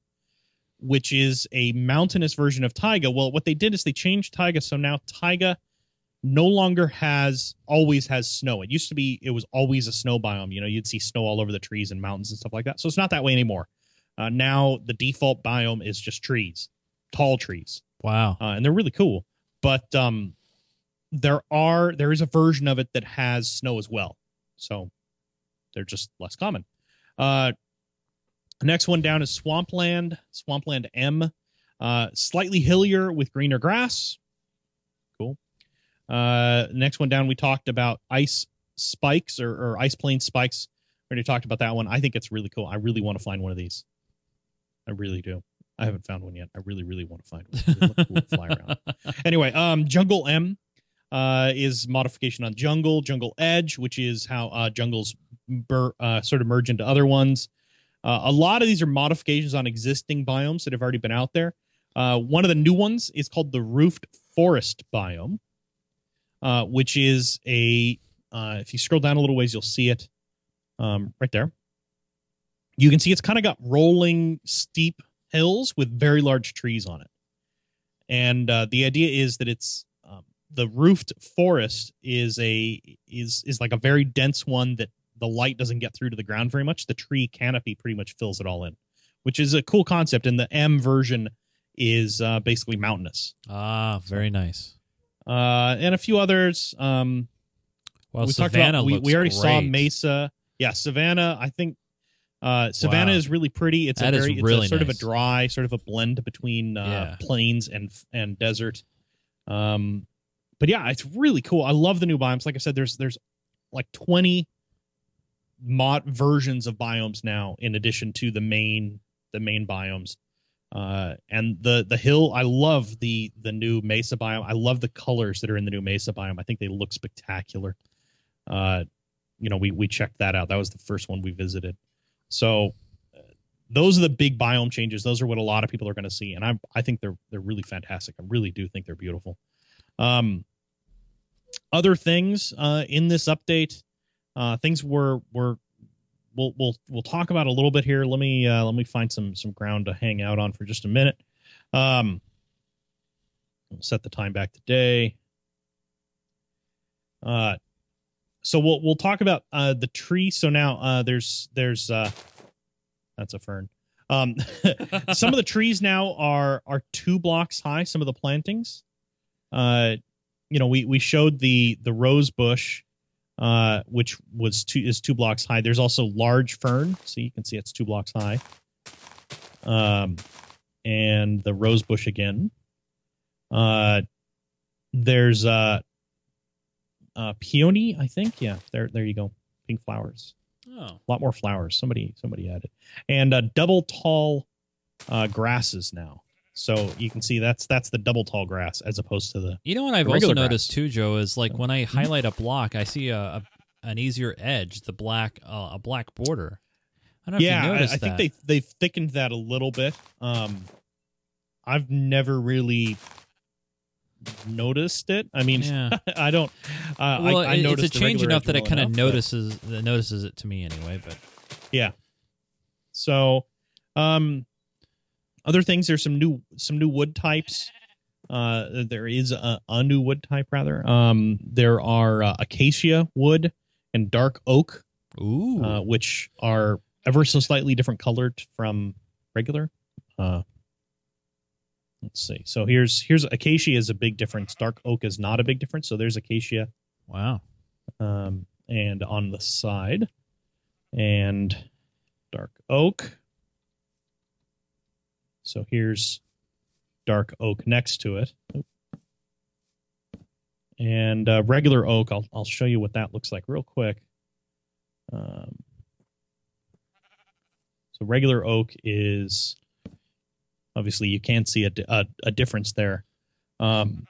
which is a mountainous version of Taiga. Well, what they did is they changed Taiga, so now Taiga no longer has always has snow. It used to be it was always a snow biome. You know, you'd see snow all over the trees and mountains and stuff like that. So it's not that way anymore. Uh, now the default biome is just trees, tall trees. Wow, uh, and they're really cool. But um, there are there is a version of it that has snow as well, so they're just less common. Uh, next one down is Swampland, Swampland M, uh, slightly hillier with greener grass. Cool. Uh, next one down, we talked about ice spikes or, or ice plain spikes. We already talked about that one. I think it's really cool. I really want to find one of these. I really do. I haven't found one yet. I really, really want to find one. Cool to fly around. Anyway, um, Jungle M uh, is modification on Jungle. Jungle Edge, which is how uh, jungles bur- uh, sort of merge into other ones. Uh, a lot of these are modifications on existing biomes that have already been out there. Uh, one of the new ones is called the Roofed Forest biome, uh, which is a. Uh, if you scroll down a little ways, you'll see it um, right there you can see it's kind of got rolling steep hills with very large trees on it. And uh, the idea is that it's um, the roofed forest is a is is like a very dense one that the light doesn't get through to the ground very much. The tree canopy pretty much fills it all in which is a cool concept. And the m version is uh, basically mountainous. Ah very nice. Uh, and a few others um, well we savannah about, we, we, already great. saw mesa. Yeah savannah i think Uh, Savannah Wow. is really pretty. It's That a very, it's really a sort of a dry, sort of a blend between uh, Yeah. plains and and desert. Um, but yeah, it's really cool. I love the new biomes. Like I said, there's there's like 20 mod versions of biomes now, in addition to the main the main biomes. Uh, and the the hill, I love the the new mesa biome. I love the colors that are in the new mesa biome. I think they look spectacular. Uh, you know, we we checked that out. That was the first one we visited. So uh, those are the big biome changes. Those are what a lot of people are going to see, and I I think they're they're really fantastic. I really do think they're beautiful. Um, other things uh, in this update, uh, things we're we're we'll we'll we'll talk about a little bit here. Let me uh, let me find some some ground to hang out on for just a minute. Um, set the time back today. Uh, so we'll we'll talk about uh the tree. So now uh there's there's uh that's a fern. Um, some of the trees now are are two blocks high. Some of the plantings, uh, you know, we we showed the the rose bush, uh, which was two is two blocks high. There's also large fern, so you can see it's two blocks high. Um, and the rose bush again. Uh, there's uh, uh, peony, I think. Yeah, there there you go. Pink flowers Oh, a lot more flowers. Somebody somebody added, and uh, double tall uh, grasses now. So you can see that's that's the double tall grass as opposed to the you know what I've also noticed grass. too, Joe, is like when I Mhm. highlight a block, I see a, a an easier edge, the black uh, a black border. I don't know yeah. if you I, I think they they've thickened that a little bit. Um, I've never really noticed it. I mean, Yeah. I don't. Uh, well, I, I noticed it's a change enough that it kind of but- notices that notices it to me anyway. But yeah. So, um, other things. There's some new some new wood types. Uh, there is a, a new wood type rather. Um, there are uh, acacia wood and dark oak, ooh, uh, which are ever so slightly different colored from regular. Uh, let's see. So here's here's acacia is a big difference. Dark oak is not a big difference. So there's acacia wow, um, and on the side, and dark oak. So here's dark oak next to it, and uh, regular oak. I'll I'll show you what that looks like real quick. Um, so regular oak is obviously you can see a, a, a difference there. Um,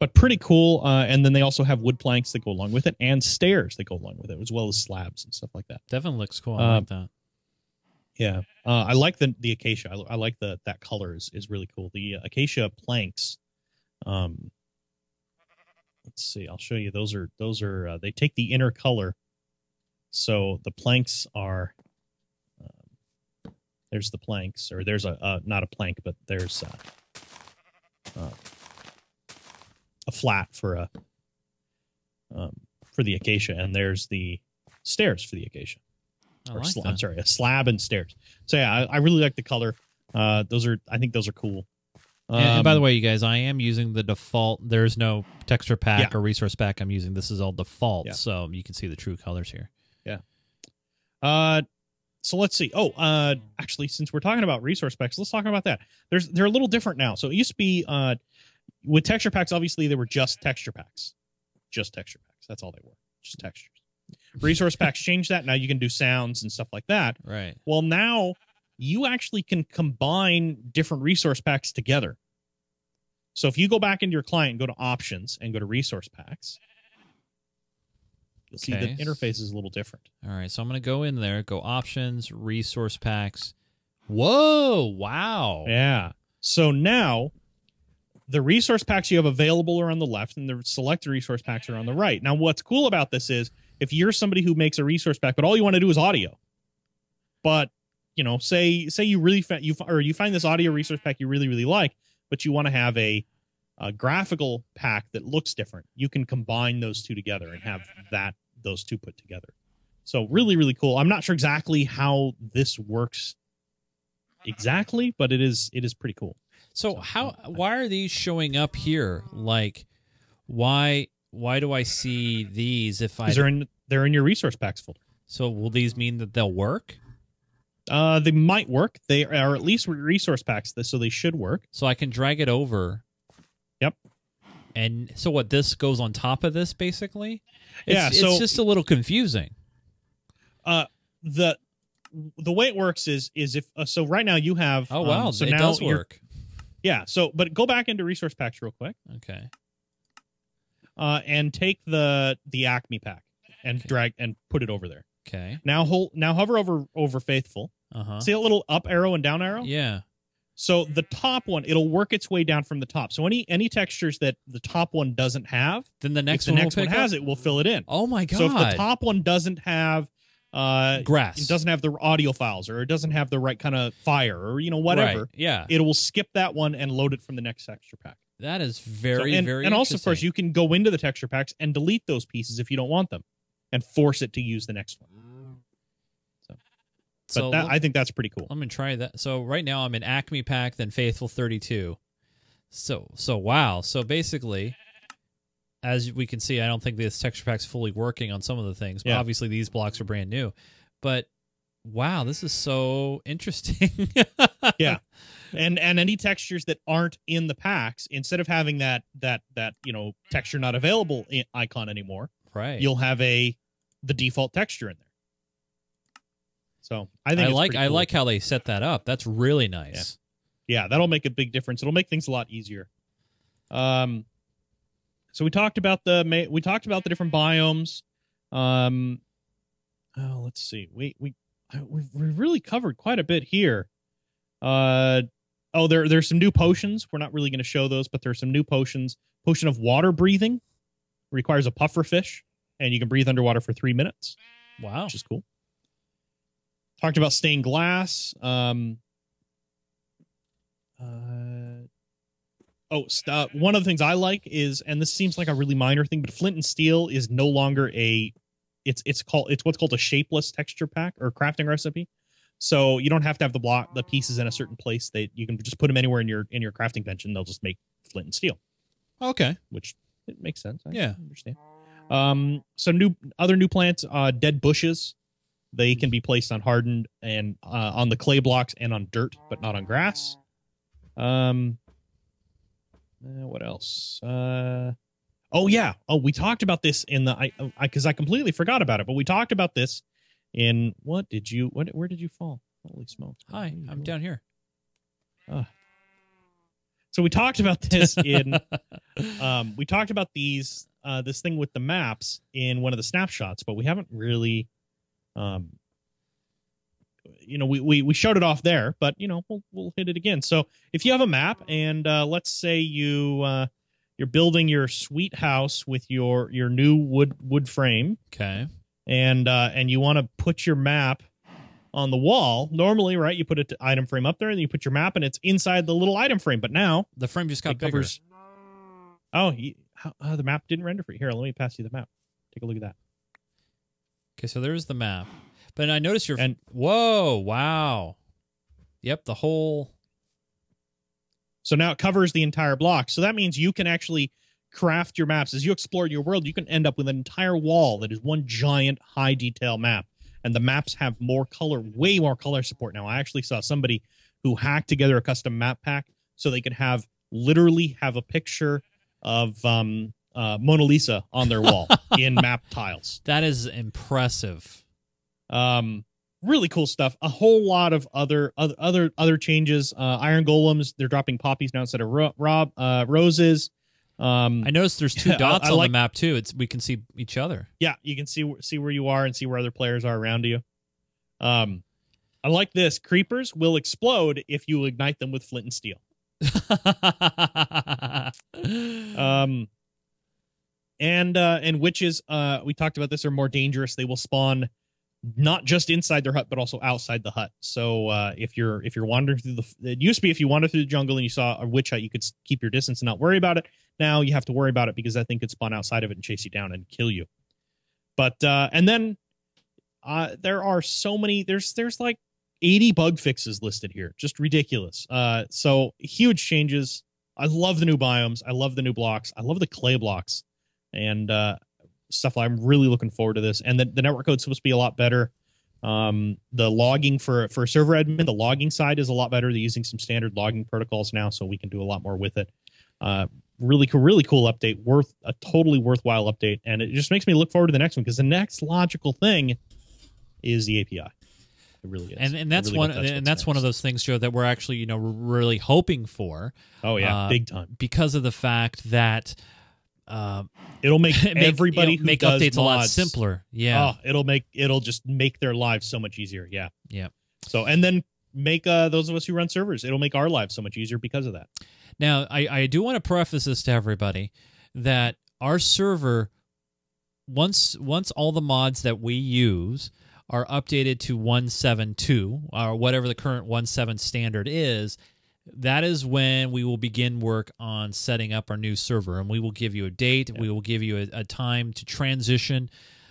but pretty cool. Uh, and then they also have wood planks that go along with it and stairs that go along with it, as well as slabs and stuff like that. definitely looks cool. I Um, like that. Yeah, uh, I like the the acacia. I, I like the that color is, is really cool. The acacia planks. Um, let's see. I'll show you. Those are those are uh, they take the inner color. So the planks are. Um, there's the planks, or there's a uh, not a plank, but there's uh, uh, a flat for a um, for the acacia, and there's the stairs for the acacia I or like sl-. I'm sorry, a slab and stairs. So yeah, I, I really like the color. Uh, those are, I think those are cool. And, and by the Um, way, you guys, I am using the default. There's no texture pack Yeah. or resource pack I'm using. This is all default, Yeah. so you can see the true colors here. Yeah. Uh, so let's see. Oh, uh, actually, since we're talking about resource packs, let's talk about that. There's they're a little different now. So it used to be uh, with texture packs. Obviously, they were just texture packs, just texture packs. That's all they were, just textures. Resource packs changed that. Now you can do sounds and stuff like that. Right. Well, now you actually can combine different resource packs together. So if you go back into your client and go to options and go to resource packs, you'll see the interface is a little different. All right. So I'm going to go in there, go options, resource packs. Whoa! Wow. Yeah. So now the resource packs you have available are on the left and the selected resource packs are on the right. Now what's cool about this is if you're somebody who makes a resource pack but all you want to do is audio. But, you know, say say you really fa- you or you find this audio resource pack you really really like, but you want to have a a graphical pack that looks different. You can combine those two together and have that those two put together. So really really cool. I'm not sure exactly how this works exactly, but it is it is pretty cool. So So, how? Why are these showing up here? Like, why? Why do I see these if I? They're in they're in your resource packs folder. So will these mean that they'll work? Uh, they might work. They are at least resource packs, so they should work. So I can drag it over. Yep. And so what? This goes on top of this, basically. It's, Yeah, so- it's just a little confusing. Uh, the the way it works is is if uh, so right now you have Oh wow, um, so it now does work. yeah so but go back into resource packs real quick Okay. uh and take the the acme pack and Okay. drag and put it over there Okay. now hold now hover over over faithful Uh huh. see a little up arrow and down arrow Yeah. So the top one it'll work its way down from the top so any any textures that the top one doesn't have Then the next if the one next one has up? it will fill it in Oh my god. so if the top one doesn't have uh grass it doesn't have the audio files or it doesn't have the right kind of fire or you know whatever Right. Yeah. it will skip that one and load it from the next texture pack that is So- very and, very. and also of course you can go into the texture packs and delete those pieces if you don't want them and force it to use the next one So that, i think that's pretty cool I'm gonna try that. So right now I'm in Acme pack, then Faithful 32. So so wow. So basically, as we can see, I don't think this texture pack's fully working on some of the things. But Yeah. obviously these blocks are brand new. But wow, this is so interesting. yeah and and any textures that aren't in the packs instead of having that that that you know texture not available icon anymore right. you'll have a the default texture in there so i think I like I cool. like how they set that up. That's really nice. yeah that'll make a big difference it'll make things a lot easier um so we talked about the we talked about the different biomes um oh let's see we we we've, we've really covered quite a bit here uh oh there there's some new potions we're not really going to show those but there's some new potions potion of water breathing requires a puffer fish and you can breathe underwater for three minutes Wow. which is cool. Talked about stained glass. Um, uh, oh, uh, one of the things I like is, and this seems like a really minor thing, but flint and steel is no longer a. It's it's called it's what's called a shapeless texture pack or crafting recipe. So you don't have to have the block the pieces in a certain place. They you can just put them anywhere in your in your crafting bench, and they'll just make flint and steel, Okay. which it makes sense. I Yeah. understand. Um, some new other new plants, uh, dead bushes. They can be placed on hardened and uh, on the clay blocks and on dirt, but not on grass. Um, uh, what else? Uh, oh yeah. Oh, we talked about this in the I because I, completely forgot about it, but we talked about this in what did you what where did you fall? Holy smokes! Hi, Where did you I'm down here. Uh, So we talked about this in um, we talked about these uh, this thing with the maps in one of the snapshots, but we haven't really, um, you know, we, we we showed it off there, but you know, we'll we'll hit it again. So if you have a map, and uh, let's say you uh, you're building your sweet house with your your new wood wood frame, Okay. and uh, and you want to put your map on the wall. Normally, right, you put an item frame up there, and you put your map, and it's inside the little item frame. But now The frame just got bigger. covers. Oh, you, how, uh, the map didn't render for you. Here, let me pass you the map. Take a look at that. Okay, so there's the map. But I noticed your And- whoa, wow. Yep, the whole So now it covers the entire block. So that means you can actually craft your maps as you explore your world. You can end up with an entire wall that is one giant high detail map, and the maps have more color, way more color support now. I actually saw somebody who hacked together a custom map pack so they could have literally have a picture of um, uh, Mona Lisa on their wall in map tiles. that is impressive. um really cool stuff a whole lot of other other other, other changes uh iron golems they're dropping poppies now instead of ro- rob uh roses um I noticed there's two dots I on like- the map too. It's we can see each other. yeah you can see see where you are and see where other players are around you um i like this creepers will explode if you ignite them with flint and steel um and uh and witches uh we talked about this are more dangerous. They will spawn not just inside their hut but also outside the hut. So uh if you're if you're wandering through the it used to be if you wandered through the jungle and you saw a witch hut you could keep your distance and not worry about it. Now you have to worry about it because that thing could spawn outside of it and chase you down and kill you. But uh and then uh there are so many there's there's like 80 bug fixes listed here. Just ridiculous. Uh so huge changes. I love the new biomes. I love the new blocks. I love the clay blocks and uh stuff i'm really looking forward to this and the, the network code's supposed to be a lot better Um, the logging for for server admin, the logging side is a lot better. They're using some standard logging protocols now, so we can do a lot more with it. Uh, really cool, really cool update. Worth a totally worthwhile update, and it just makes me look forward to the next one because the next logical thing is the API. It really is. And and that's really one that's and that's one of those things, Joe, that we're actually you know really hoping for Oh yeah, uh, big time. because of the fact that uh, It'll make, make- everybody it'll make updates a lot simpler. Yeah, Oh, it'll make it'll just make their lives so much easier. Yeah. yeah. So and then make uh, those of us who run servers, it'll make our lives so much easier because of that. Now, I, I do want to preface this to everybody that our server, once once all the mods that we use are updated to 172 or whatever the current 17 standard is, that is when we will begin work on setting up our new server, and we will give you a date. We will give you a, a time to transition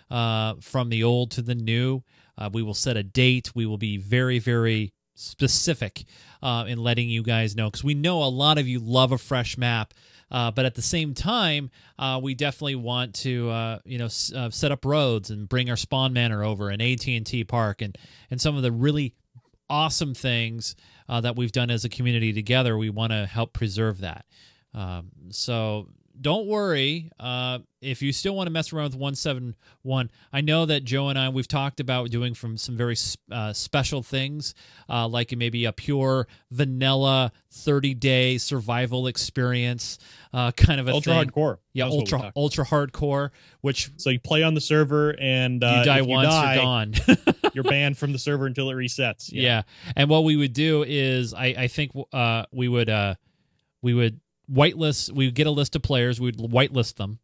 uh, from the old to the new. Uh, we will set a date. We will be very, very specific uh, in letting you guys know because we know a lot of you love a fresh map. Uh, but at the same time, uh, we definitely want to, uh, you know, s- uh, set up roads and bring our spawn manor over and AT and T Park and and some of the really awesome things uh, that we've done as a community together. We want to help preserve that. Um, so don't worry uh, if you still want to mess around with 171. I know that Joe and I we've talked about doing from some very uh, special things, uh, like maybe a pure vanilla 30 day survival experience, uh, kind of a ultra thing. hardcore. Yeah, That's ultra ultra hardcore, which So you play on the server and uh, you die if once, die, you're gone. you're banned from the server until it resets. Yeah. And what we would do is I, I think uh, we would uh, we would whitelist we would get a list of players, we would whitelist them.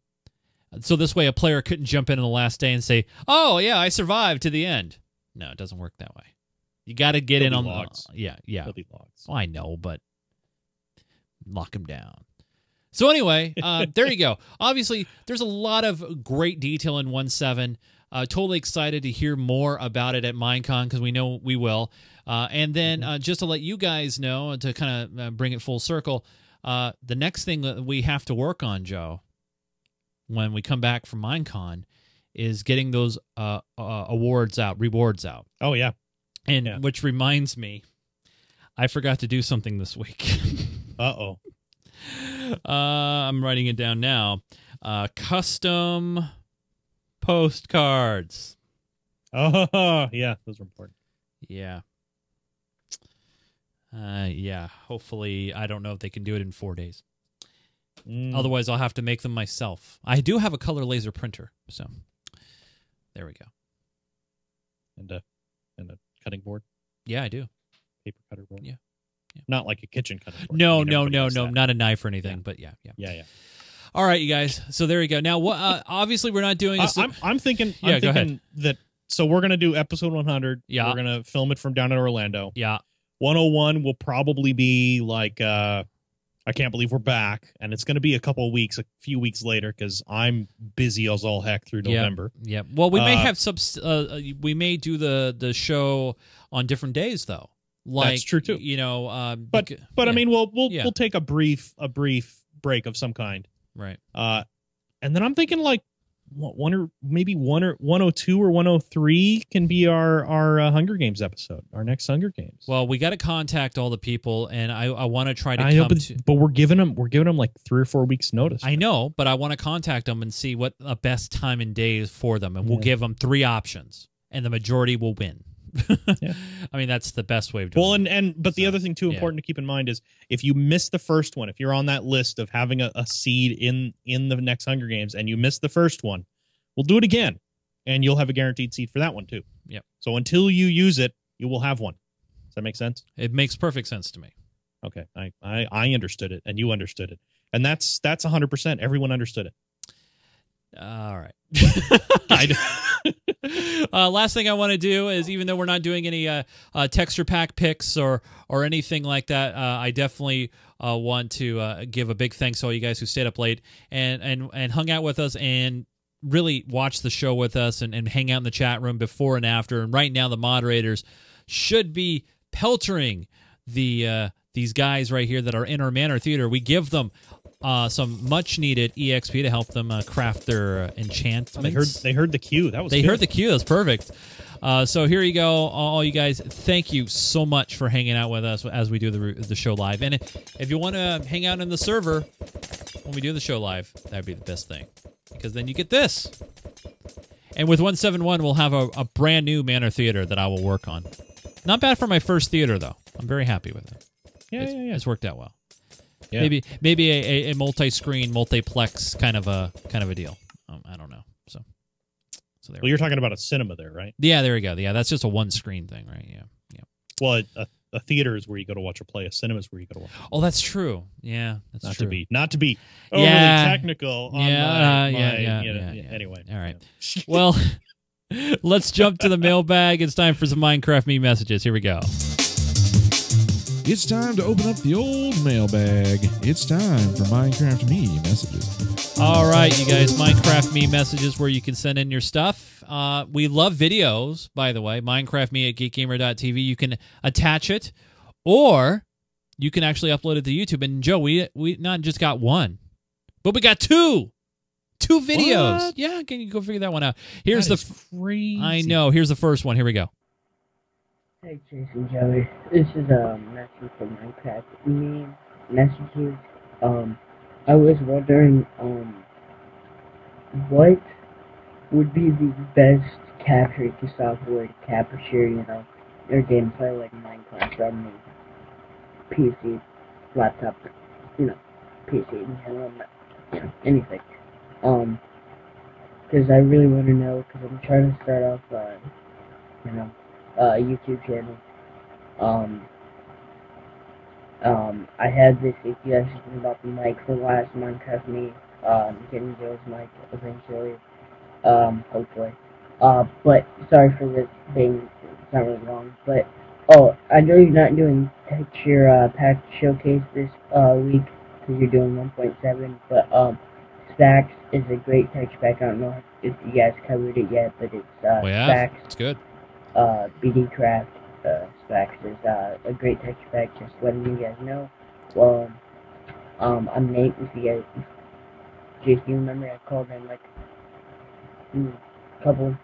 So this way a player couldn't jump in on the last day and say, "Oh, yeah, I survived to the end." No, it doesn't work that way. You got to get There'll in on logs. the Yeah, yeah. Be logs. Well, I know, but lock him down. So anyway, uh, there you go. Obviously, there's a lot of great detail in 1.7. Uh, totally excited to hear more about it at Minecon because we know we will. Uh, and then uh, just to let you guys know, to kind of uh, bring it full circle, uh, the next thing that we have to work on, Joe, when we come back from Minecon, is getting those uh, uh, awards out, rewards out. Oh yeah. And Yeah. which reminds me, I forgot to do something this week. Uh oh. uh, I'm writing it down now. Uh, custom postcards. Oh yeah. Those are important. Yeah. Uh, yeah. Hopefully, I don't know if they can do it in four days. Mm. Otherwise, I'll have to make them myself. I do have a color laser printer, so there we go. and a and a cutting board, Yeah, I do. paper cutter board. Yeah. Yeah. Not like a kitchen cutting board. No, I mean, no, no, no, that. not a knife or anything, Yeah. but yeah, yeah. Yeah, yeah. All right, you guys. So there you go. Now, what? Uh, obviously, we're not doing this. I'm I'm thinking. Yeah, I'm go ahead. thinking that. So we're gonna do episode 100. Yeah. We're gonna film it from down in Orlando. yeah, 101 will probably be like. uh I can't believe we're back, and it's gonna be a couple of weeks, a few weeks later, because I'm busy as all heck through November. yeah. Well, we may Uh, have subs. Uh, we may do the the show on different days, though. Like That's true, too. You know, um, But bec- but I mean, we'll we'll Yeah. we'll take a brief a brief break of some kind. right. Uh, and then I'm thinking like one one or maybe one or 102 or 103 can be our our uh, Hunger Games episode, our next Hunger Games. Well, we got to contact all the people, and I I want to try to I know, but, to. but we're giving them we're giving them like three or four weeks notice. I know, but I want to contact them and see what the best time and day is for them, and we'll Yeah. give them three options, and the majority will win. Yeah. I mean, that's the best way of doing well, it. and and but the other thing too yeah. important to keep in mind is if you miss the first one, if you're on that list of having a, a seed in in the next Hunger Games and you miss the first one, we'll do it again, and you'll have a guaranteed seed for that one too. Yep. So until you use it, you will have one. Does that make sense? It makes perfect sense to me. Okay, I, I I understood it, and you understood it, and that's that's hundred percent. Everyone understood it. All right. I uh, last thing I want to do is, even though we're not doing any uh, uh, texture pack picks or or anything like that, uh, I definitely uh, want to uh, give a big thanks to all you guys who stayed up late and and and hung out with us and really watched the show with us and, and hang out in the chat room before and after. And right now, the moderators should be peltering the these guys right here that are in our Manor Theater. We give them uh, some much needed EXP to help them uh, craft their uh, enchantments. They heard they heard the cue. That was They good. heard the cue. That's perfect. Uh, so here you go, all you guys. Thank you so much for hanging out with us as we do the the show live. And if you want to hang out in the server when we do the show live, that'd be the best thing because then you get this. And with 171, we'll have a, a brand new Manor Theater that I will work on. Not bad for my first theater though. I'm very happy with it. Yeah, it's, yeah, yeah. it's worked out well. Yeah. Maybe maybe a, a, a multi-screen, multiplex kind of a kind of a deal. Um, I don't know. So so there. Well, you're talking about a cinema there, right? Yeah, there we go. Yeah, that's just a one screen thing, right? Yeah. Yeah. Well, a, a theater is where you go to watch a play. A cinema is where you go to watch. Oh, that's true. Yeah, that's not true. to be not to be overly Yeah. technical. On Yeah, my, uh, yeah, my, yeah, you know, yeah, yeah, yeah. Anyway, All right. yeah. Well, let's jump to the mailbag. It's time for some Minecraft me messages. Here we go. It's time to open up the old mailbag. It's time for Minecraft Me messages. All right, you guys, Minecraft me messages where you can send in your stuff. Uh, we love videos, by the way. Minecraft me at geekgamer.tv. You can attach it, or you can actually upload it to YouTube. And Joe, we we not just got one, but we got two, two videos. What? Yeah, can you go figure that one out? Here's That the. crazy. I know. Here's the first one. Here we go. Hey Jason Joey, this is a message from Minecraft me messages. Um, I was wondering, um, what would be the best capturing to software to capture, you know, your gameplay like Minecraft on the PC, laptop, you know, PC in general, not, you know, anything. Um, because I really want to know, because I'm trying to start off, uh, you know, uh, YouTube channel. Um, um, I had this suggestion about the mic for last Minecraft me, um, getting Joe's mic eventually, um, hopefully. Uh, but sorry for this being it's not really long, but oh, I know you're not doing texture uh, pack showcase this uh week because you're doing 1.7, but um, Sphax is a great texture pack. I don't know if you guys covered it yet, but it's uh, Oh, yeah? Sphax It's good. Uh, BD Craft uh, Sphax is uh, a great texture pack. Just letting you guys know. Well, um, I'm Nate. If you guys, you remember I called in like a couple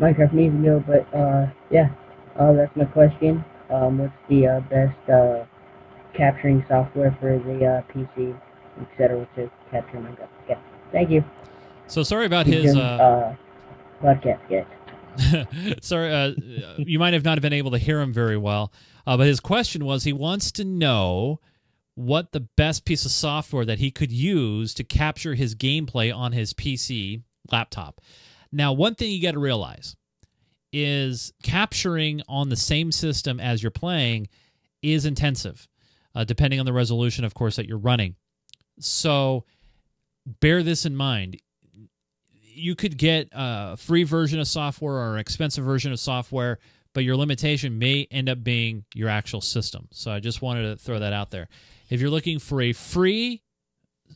Minecraft meetings ago, but uh, yeah, uh, that's my question. Um, what's the uh, best uh, capturing software for the uh, PC, etc. to capture Minecraft? Okay, thank you. So sorry about Keep his. doing, Uh, uh, podcast, guys. Sorry, uh, you might have not been able to hear him very well, uh, but his question was he wants to know what the best piece of software that he could use to capture his gameplay on his PC laptop. Now, one thing you got to realize is capturing on the same system as you're playing is intensive, uh, depending on the resolution, of course, that you're running. So bear this in mind you could get a free version of software or an expensive version of software, but your limitation may end up being your actual system. So I just wanted to throw that out there. If you're looking for a free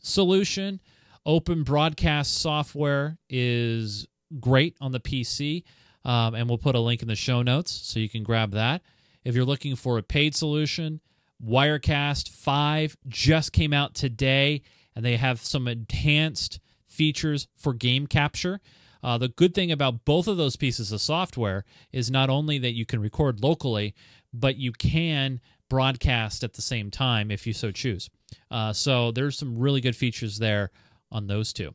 solution, open broadcast software is great on the PC, um, and we'll put a link in the show notes so you can grab that. If you're looking for a paid solution, Wirecast 5 just came out today, and they have some enhanced features for game capture. Uh, the good thing about both of those pieces of software is not only that you can record locally, but you can broadcast at the same time if you so choose. Uh, so there's some really good features there on those two.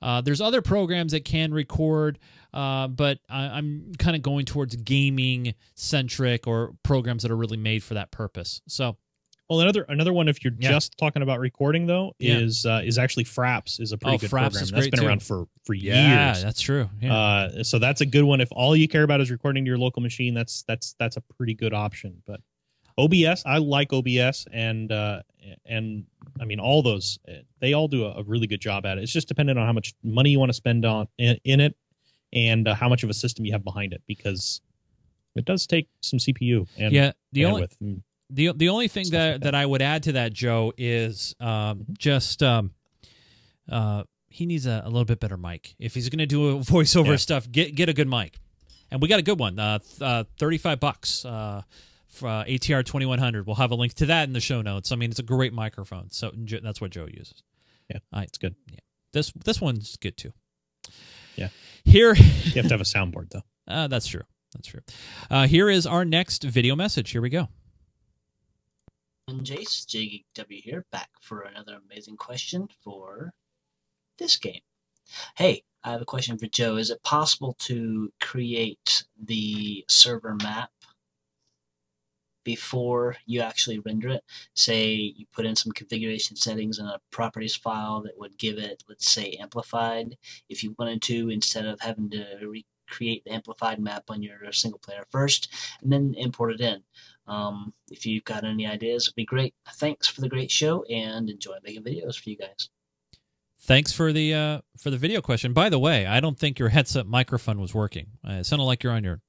Uh, there's other programs that can record, uh, but I, I'm kind of going towards gaming centric or programs that are really made for that purpose. So Well, another another one if you're Yeah. just talking about recording though Yeah. is uh, is actually Fraps is a pretty Oh, good Fraps program. is That's been too. around for for yeah, years. that's true. Yeah. Uh, so that's a good one. If all you care about is recording to your local machine, that's that's that's a pretty good option. But OBS, I like OBS, and uh, and I mean all those, they all do a, a really good job at it. It's just dependent on how much money you want to spend on in, in it, and uh, how much of a system you have behind it, because it does take some CPU and yeah, the only bandwidth. and- The the only thing that, that I would add to that, Joe, is um, just um, uh, he needs a, a little bit better mic. If he's going to do a voiceover Yeah. stuff, get get a good mic, and we got a good one. Uh, uh, Thirty five bucks uh, for uh, ATR twenty one hundred. We'll have a link to that in the show notes. I mean, it's a great microphone. So that's what Joe uses. Yeah, I- it's good. Yeah, this this one's good too. Yeah. Here, You have to have a soundboard though. uh, that's true. That's true. Uh, here is our next video message. Here we go. And Jace, JGW here, back for another amazing question for this game. Hey, I have a question for Joe. Is it possible to create the server map before you actually render it? Say you put in some configuration settings in a properties file that would give it, let's say, amplified. If you wanted to, instead of having to recreate the amplified map on your single player first, and then import it in. Um, if you've got any ideas, it'd be great. Thanks for the great show and enjoy making videos for you guys. Thanks for the uh, for the video question. By the way, I don't think your headset microphone was working. Uh, it sounded like you're on your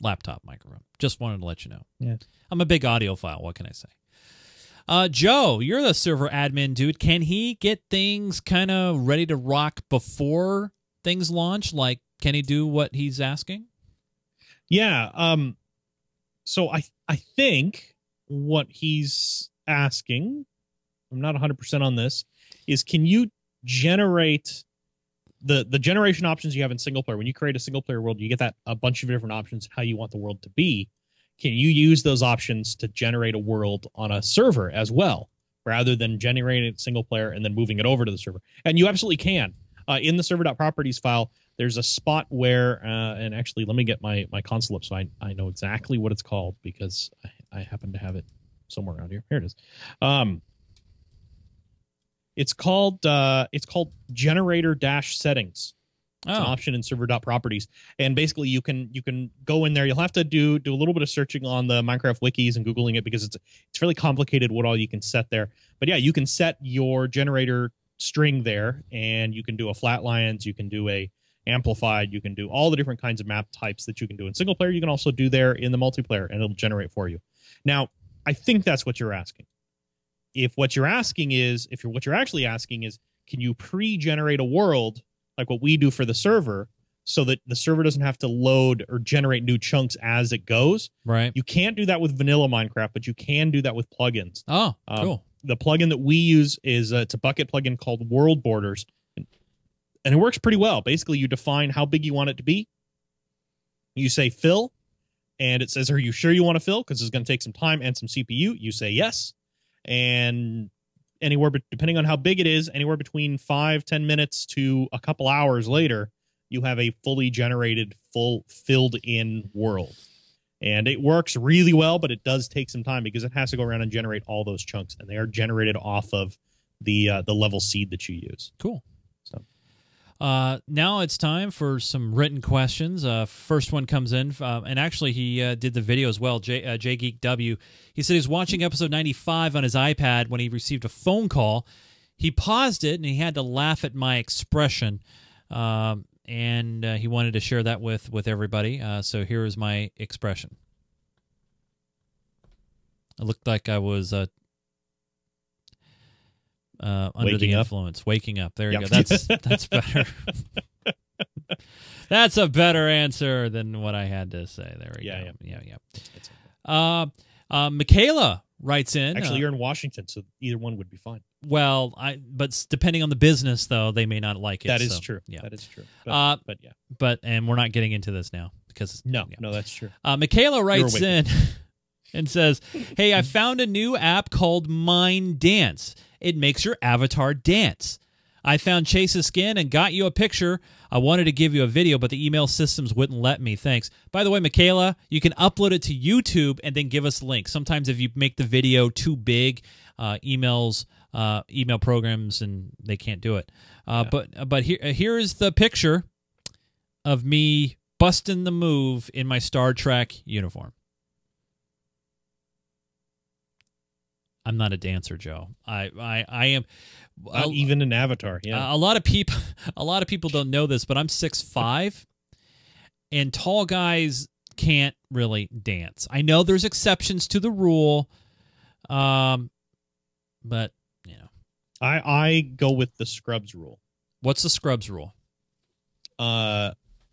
laptop microphone. Just wanted to let you know. Yeah. I'm a big audiophile. What can I say? Uh, Joe, you're the server admin dude. Can he get things kind of ready to rock before things launch? Like, can he do what he's asking? Yeah. Um. So I I think what he's asking, I'm not 100 percent on this, is can you generate the the generation options you have in single player? When you create a single player world, you get that a bunch of different options how you want the world to be. Can you use those options to generate a world on a server as well, rather than generating it single player and then moving it over to the server? And you absolutely can. Uh, in the server.properties file, there's a spot where uh, and actually let me get my my console up so I, I know exactly what it's called because I, I happen to have it somewhere around here. Here it is. Um it's called uh it's called generator dash settings. It's an Oh, option in server.properties and basically you can you can go in there. You'll have to do do a little bit of searching on the minecraft wikis and googling it because it's it's really complicated what all you can set there. But yeah you can set your generator string there and you can do a flatlines you can do a amplified you can do all the different kinds of map types that you can do in single player. You can also do there in the multiplayer and it'll generate for you. Now i think that's what you're asking. If what you're asking is if you're what you're actually asking is can you pre-generate a world like what we do for the server so that the server doesn't have to load or generate new chunks as it goes? Right. you can't do that with vanilla minecraft but you can do that with plugins. Oh, Um, cool. The plugin that we use is uh, it's a Bukkit plugin called World Borders, and it works pretty well. Basically, you define how big you want it to be. You say fill, and it says, "Are you sure you want to fill?" Because it's going to take some time and some CPU. You say yes, and anywhere, depending on how big it is, anywhere between five ten minutes to a couple hours later, you have a fully generated, full filled in world. And it works really well, but it does take some time because it has to go around and generate all those chunks, and they are generated off of the uh, the level seed that you use. Cool. So. Uh, now it's time for some written questions. Uh, first one comes in, uh, and actually he uh, did the video as well. J, uh, J Geek W. He said he was watching episode ninety five on his iPad when he received a phone call. He paused it and he had to laugh at my expression, um, and uh, he wanted to share that with with everybody. Uh, so here is my expression. It looked like I was uh, uh, under the Waking up? influence, waking up. There you go. That's that's better. that's a better answer than what I had to say. There we Yeah, go. Yeah, yeah. It's- Uh, uh, Michaela writes in. Actually, uh, you're in Washington, so either one would be fine. well, I but depending on the business though, they may not like it. That is so, true. Yeah, that is true. But, Uh, but yeah, but and we're not getting into this now because no, yeah. no, that's true. Uh, Michaela writes in and says, Hey, I found a new app called Mind Dance. It makes your avatar dance. I found Chase's skin and got you a picture. I wanted to give you a video, but the email systems wouldn't let me. Thanks. By the way, Michaela, you can upload it to YouTube and then give us links. Sometimes if you make the video too big, uh, emails, uh, email programs, and they can't do it. Uh, But but here here is the picture of me busting the move in my Star Trek uniform. I'm not a dancer, Joe. I I, I am. Not even an avatar. Yeah, a lot of people a lot of people don't know this, but I'm six five, and tall guys can't really dance. I know there's exceptions to the rule, um, but you know I I go with the Scrubs rule. what's the Scrubs rule? Uh,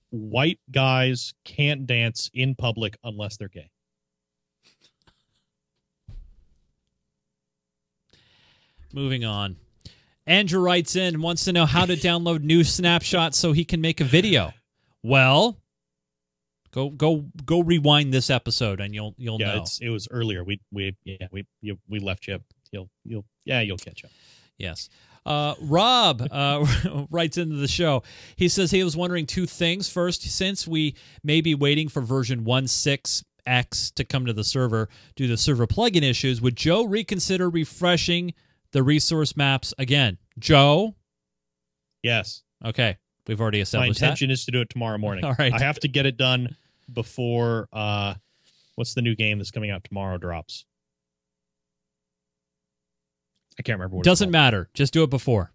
white guys can't dance in public unless they're gay. Moving on. Andrew writes in and wants to know how to download new snapshots so he can make a video. Well, go go go rewind this episode and you'll you'll yeah, know. it was earlier. We we yeah we you, we left you. You'll you'll yeah you'll catch up. Yes. Uh, Rob uh, writes into the show. He says he was wondering two things. First, since we may be waiting for version 1.6x to come to the server due to server plugin issues, would Joe reconsider refreshing the resource maps again? Joe? Yes, Okay. We've already my established intention is to do it tomorrow morning. All right. I have to get it done before uh, what's the new game that's coming out tomorrow drops. I can't remember. that. what Doesn't matter. Just do it before.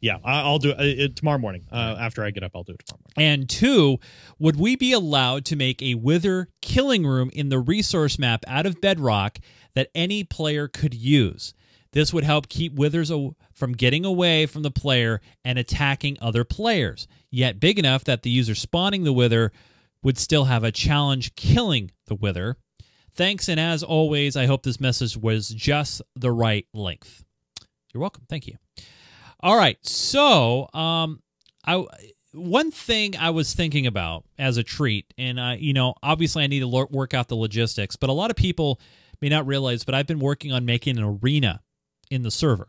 Yeah, I'll do it, uh, it tomorrow morning. Uh, after I get up, I'll do it tomorrow morning. And two, would we be allowed to make a wither killing room in the resource map out of bedrock that any player could use? This would help keep withers from getting away from the player and attacking other players, yet big enough that the user spawning the wither would still have a challenge killing the wither. Thanks, and as always, I hope this message was just the right length. You're welcome. Thank you. All right, so um, I one thing I was thinking about as a treat, and uh, you know, obviously I need to work out the logistics, but a lot of people may not realize, but I've been working on making an arena in the server,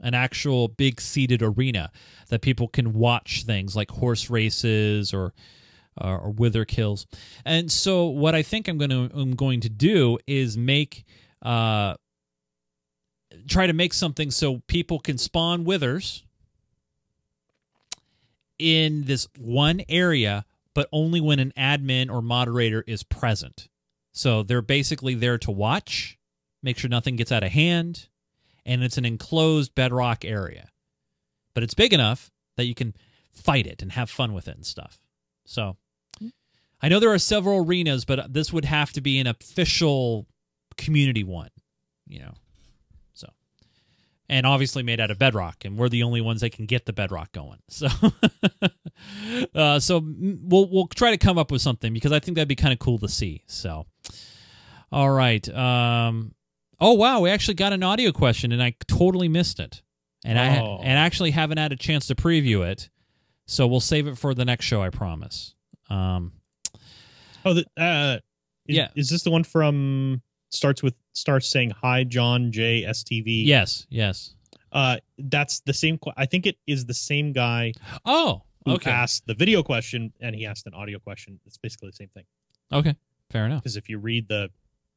an actual big seated arena that people can watch things like horse races or uh, or wither kills. And so, what I think I'm going to I'm going to do is make uh, try to make something so people can spawn withers in this one area, but only when an admin or moderator is present. So they're basically there to watch, make sure nothing gets out of hand, and it's an enclosed bedrock area. But it's big enough that you can fight it and have fun with it and stuff. So I know there are several arenas, but this would have to be an official community one, you know. So and obviously made out of bedrock, and we're the only ones that can get the bedrock going. So, uh, so we'll we'll try to come up with something because I think that'd be kind of cool to see. So, all right. Um, oh wow, we actually got an audio question, and I totally missed it, and I Oh. and actually haven't had a chance to preview it. So we'll save it for the next show, I promise. Um, Oh, the, uh, is, Yeah. Is this the one from starts with starts saying hi John J STV? yes, yes. Uh, that's the same. I think it is the same guy Oh, who okay, asked the video question and he asked an audio question. It's basically the same thing. okay, fair enough. Because if you read the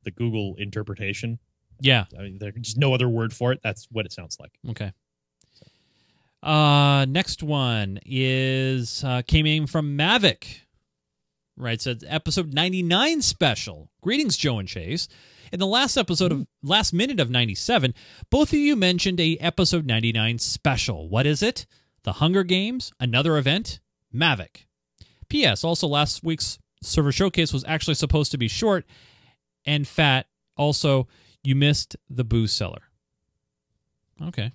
the Google interpretation, Yeah, I mean, there's no other word for it. That's what it sounds like. Okay. Uh, next one is uh, came in from Mavic. Right, so episode 99 special. Greetings, Joe and Chase. In the last episode of last minute of 97, both of you mentioned a episode 99 special. What is it? The Hunger Games, another event, Mavic. P.S. Also, last week's server showcase was actually supposed to be short and fat. Also, you missed the booze seller. Okay.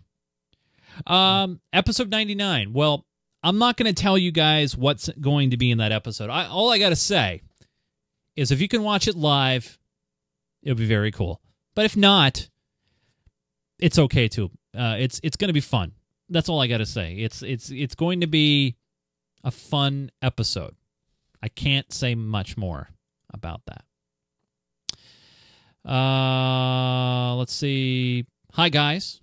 Um, episode 99. Well, I'm not going to tell you guys what's going to be in that episode. I, all I got to say is if you can watch it live, it'll be very cool. But if not, it's okay too. Uh, it's it's going to be fun. That's all I got to say. It's it's it's going to be a fun episode. I can't say much more about that. Uh, let's see. Hi guys.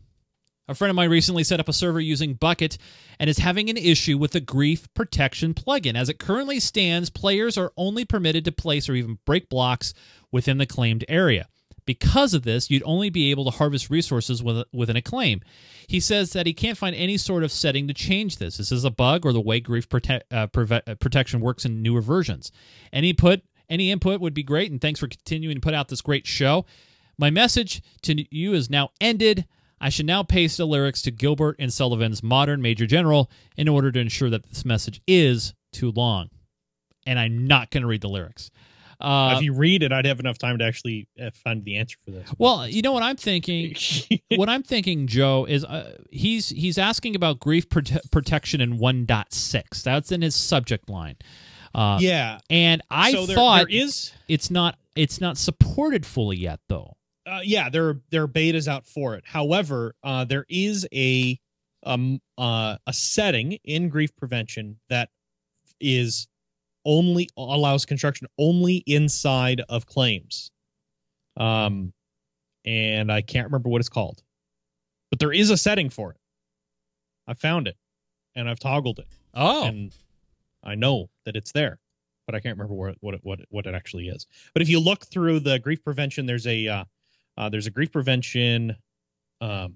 A friend of mine recently set up a server using Bukkit and is having an issue with the grief protection plugin. As it currently stands, players are only permitted to place or even break blocks within the claimed area. Because of this, you'd only be able to harvest resources with, within a claim. He says that he can't find any sort of setting to change this. This is a bug or the way grief prote- uh, uh, protection works in newer versions. Any put any input would be great, and thanks for continuing to put out this great show. My message to you is now ended. I should now paste the lyrics to Gilbert and Sullivan's Modern Major General in order to ensure that this message is too long. And I'm not going to read the lyrics. Uh, if you read it, I'd have enough time to actually uh, find the answer for this. well, you know what I'm thinking? what I'm thinking, Joe, is uh, he's he's asking about grief prote- protection in 1.6. That's in his subject line. Uh, yeah. And I so there, thought there is it's not it's not supported fully yet, though. uh, yeah, there are there are betas out for it. However, uh, there is a um uh, a setting in grief prevention that is only allows construction only inside of claims. Um, and I can't remember what it's called, but there is a setting for it. I found it, and I've toggled it, Oh, and I know that it's there, but I can't remember where, what it, what it, what it actually is. But if you look through the grief prevention, there's a uh, uh, there's a grief prevention um,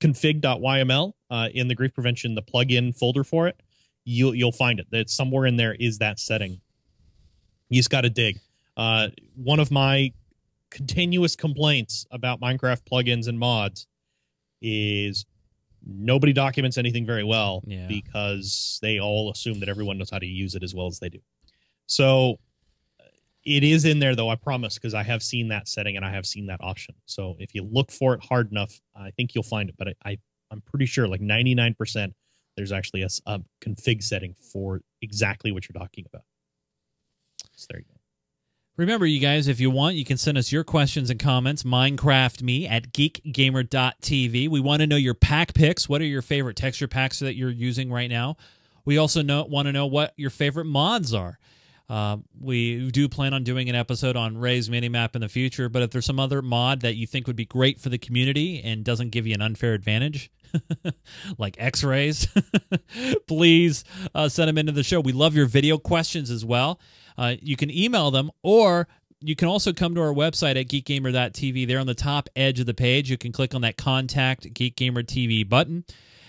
config.yml uh, in the grief prevention the plugin folder for it. You'll you'll find it. That somewhere in there is that setting. You just got to dig. Uh, one of my continuous complaints about Minecraft plugins and mods is nobody documents anything very well Yeah. because they all assume that everyone knows how to use it as well as they do. So it is in there though, I promise, because I have seen that setting and I have seen that option. So if you look for it hard enough, I think you'll find it. But I, I I'm pretty sure like 99% there's actually a config setting for exactly what you're talking about. So there you go. Remember, you guys, if you want, you can send us your questions and comments. Minecraft me at geekgamer.tv. We want to know your pack picks. What are your favorite texture packs that you're using right now? We also know, want to know what your favorite mods are. Uh, we do plan on doing an episode on Rei's minimap in the future, but if there's some other mod that you think would be great for the community and doesn't give you an unfair advantage, like X-rays, please uh, send them into the show. We love your video questions as well. Uh, you can email them, or you can also come to our website at geekgamer.tv. There on the top edge of the page, you can click on that Contact Geek Gamer TV button,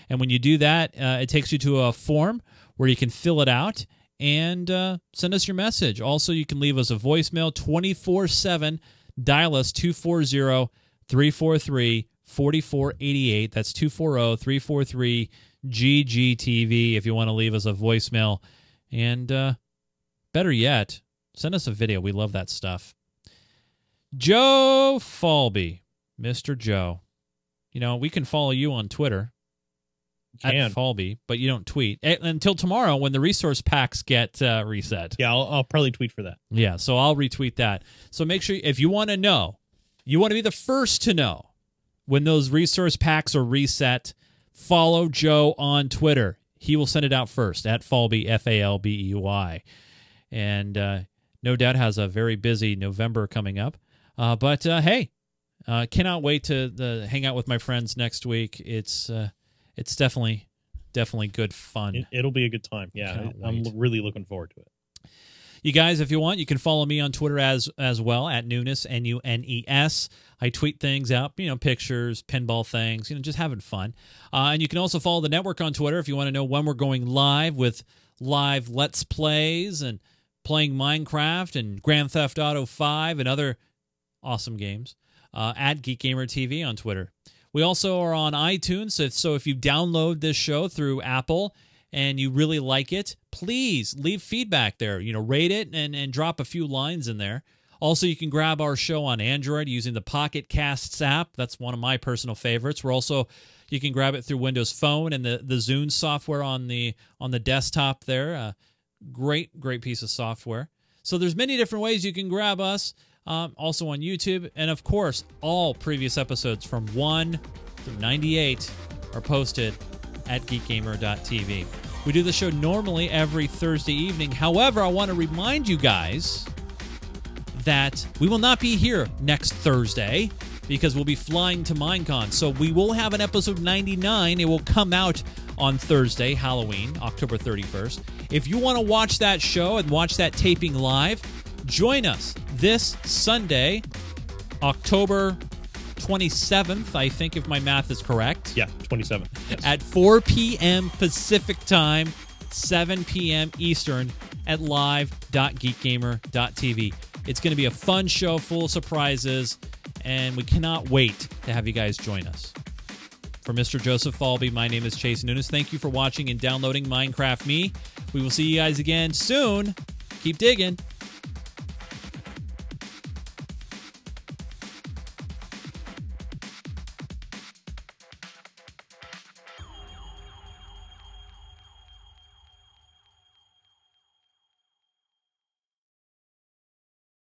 and when you do that, uh, it takes you to a form where you can fill it out and uh, send us your message. Also, you can leave us a voicemail 24 7. Dial us 240 343 4488. That's 240 343 GGTV if you want to leave us a voicemail. And uh, better yet, send us a video. We love that stuff. Joe Falbey, Mr. Joe. You know, we can follow you on Twitter You can. at Falbey, but you don't tweet until tomorrow when the resource packs get uh, reset. Yeah, I'll, I'll probably tweet for that. Yeah, so I'll retweet that. So make sure if you want to know, you want to be the first to know when those resource packs are reset, follow Joe on Twitter. He will send it out first at Falbey, F A L B E Y. And uh, no doubt has a very busy November coming up. Uh, but uh, hey, uh, cannot wait to the, hang out with my friends next week. It's uh, it's definitely definitely good fun. It, it'll be a good time. Yeah, I'm really looking forward to it. You guys, if you want, you can follow me on Twitter as as well at Nunes N U N E S. I tweet things out, you know, pictures, pinball things, you know, just having fun. Uh, and you can also follow the network on Twitter if you want to know when we're going live with live Let's Plays and playing Minecraft and Grand Theft Auto Five and other awesome games uh, at Geek Gamer TV on Twitter. We also are on iTunes, so if, so if you download this show through Apple and you really like it, please leave feedback there. You know, rate it and, and drop a few lines in there. Also, you can grab our show on Android using the Pocket Casts app. That's one of my personal favorites. We're also you can grab it through Windows Phone and the the Zune software on the on the desktop there. Uh, great great piece of software. So there's many different ways you can grab us. Um, also on YouTube, and of course, all previous episodes from one through 98 are posted at geekgamer.tv. We do the show normally every Thursday evening. However, I want to remind you guys that we will not be here next Thursday because we'll be flying to Minecon. So we will have an episode 99. It will come out on Thursday, Halloween, October 31st. If you want to watch that show and watch that taping live, join us this Sunday, October 27th, I think, if my math is correct Yeah, 27. Yes. at 4 p.m. Pacific time, 7 p.m. Eastern at live.geekgamer.tv. It's going to be a fun show full of surprises, and we cannot wait to have you guys join us. For Mr. Joseph Falbey, my name is Chase Nunes. Thank you for watching and downloading Minecraft Me. We will see you guys again soon. Keep digging.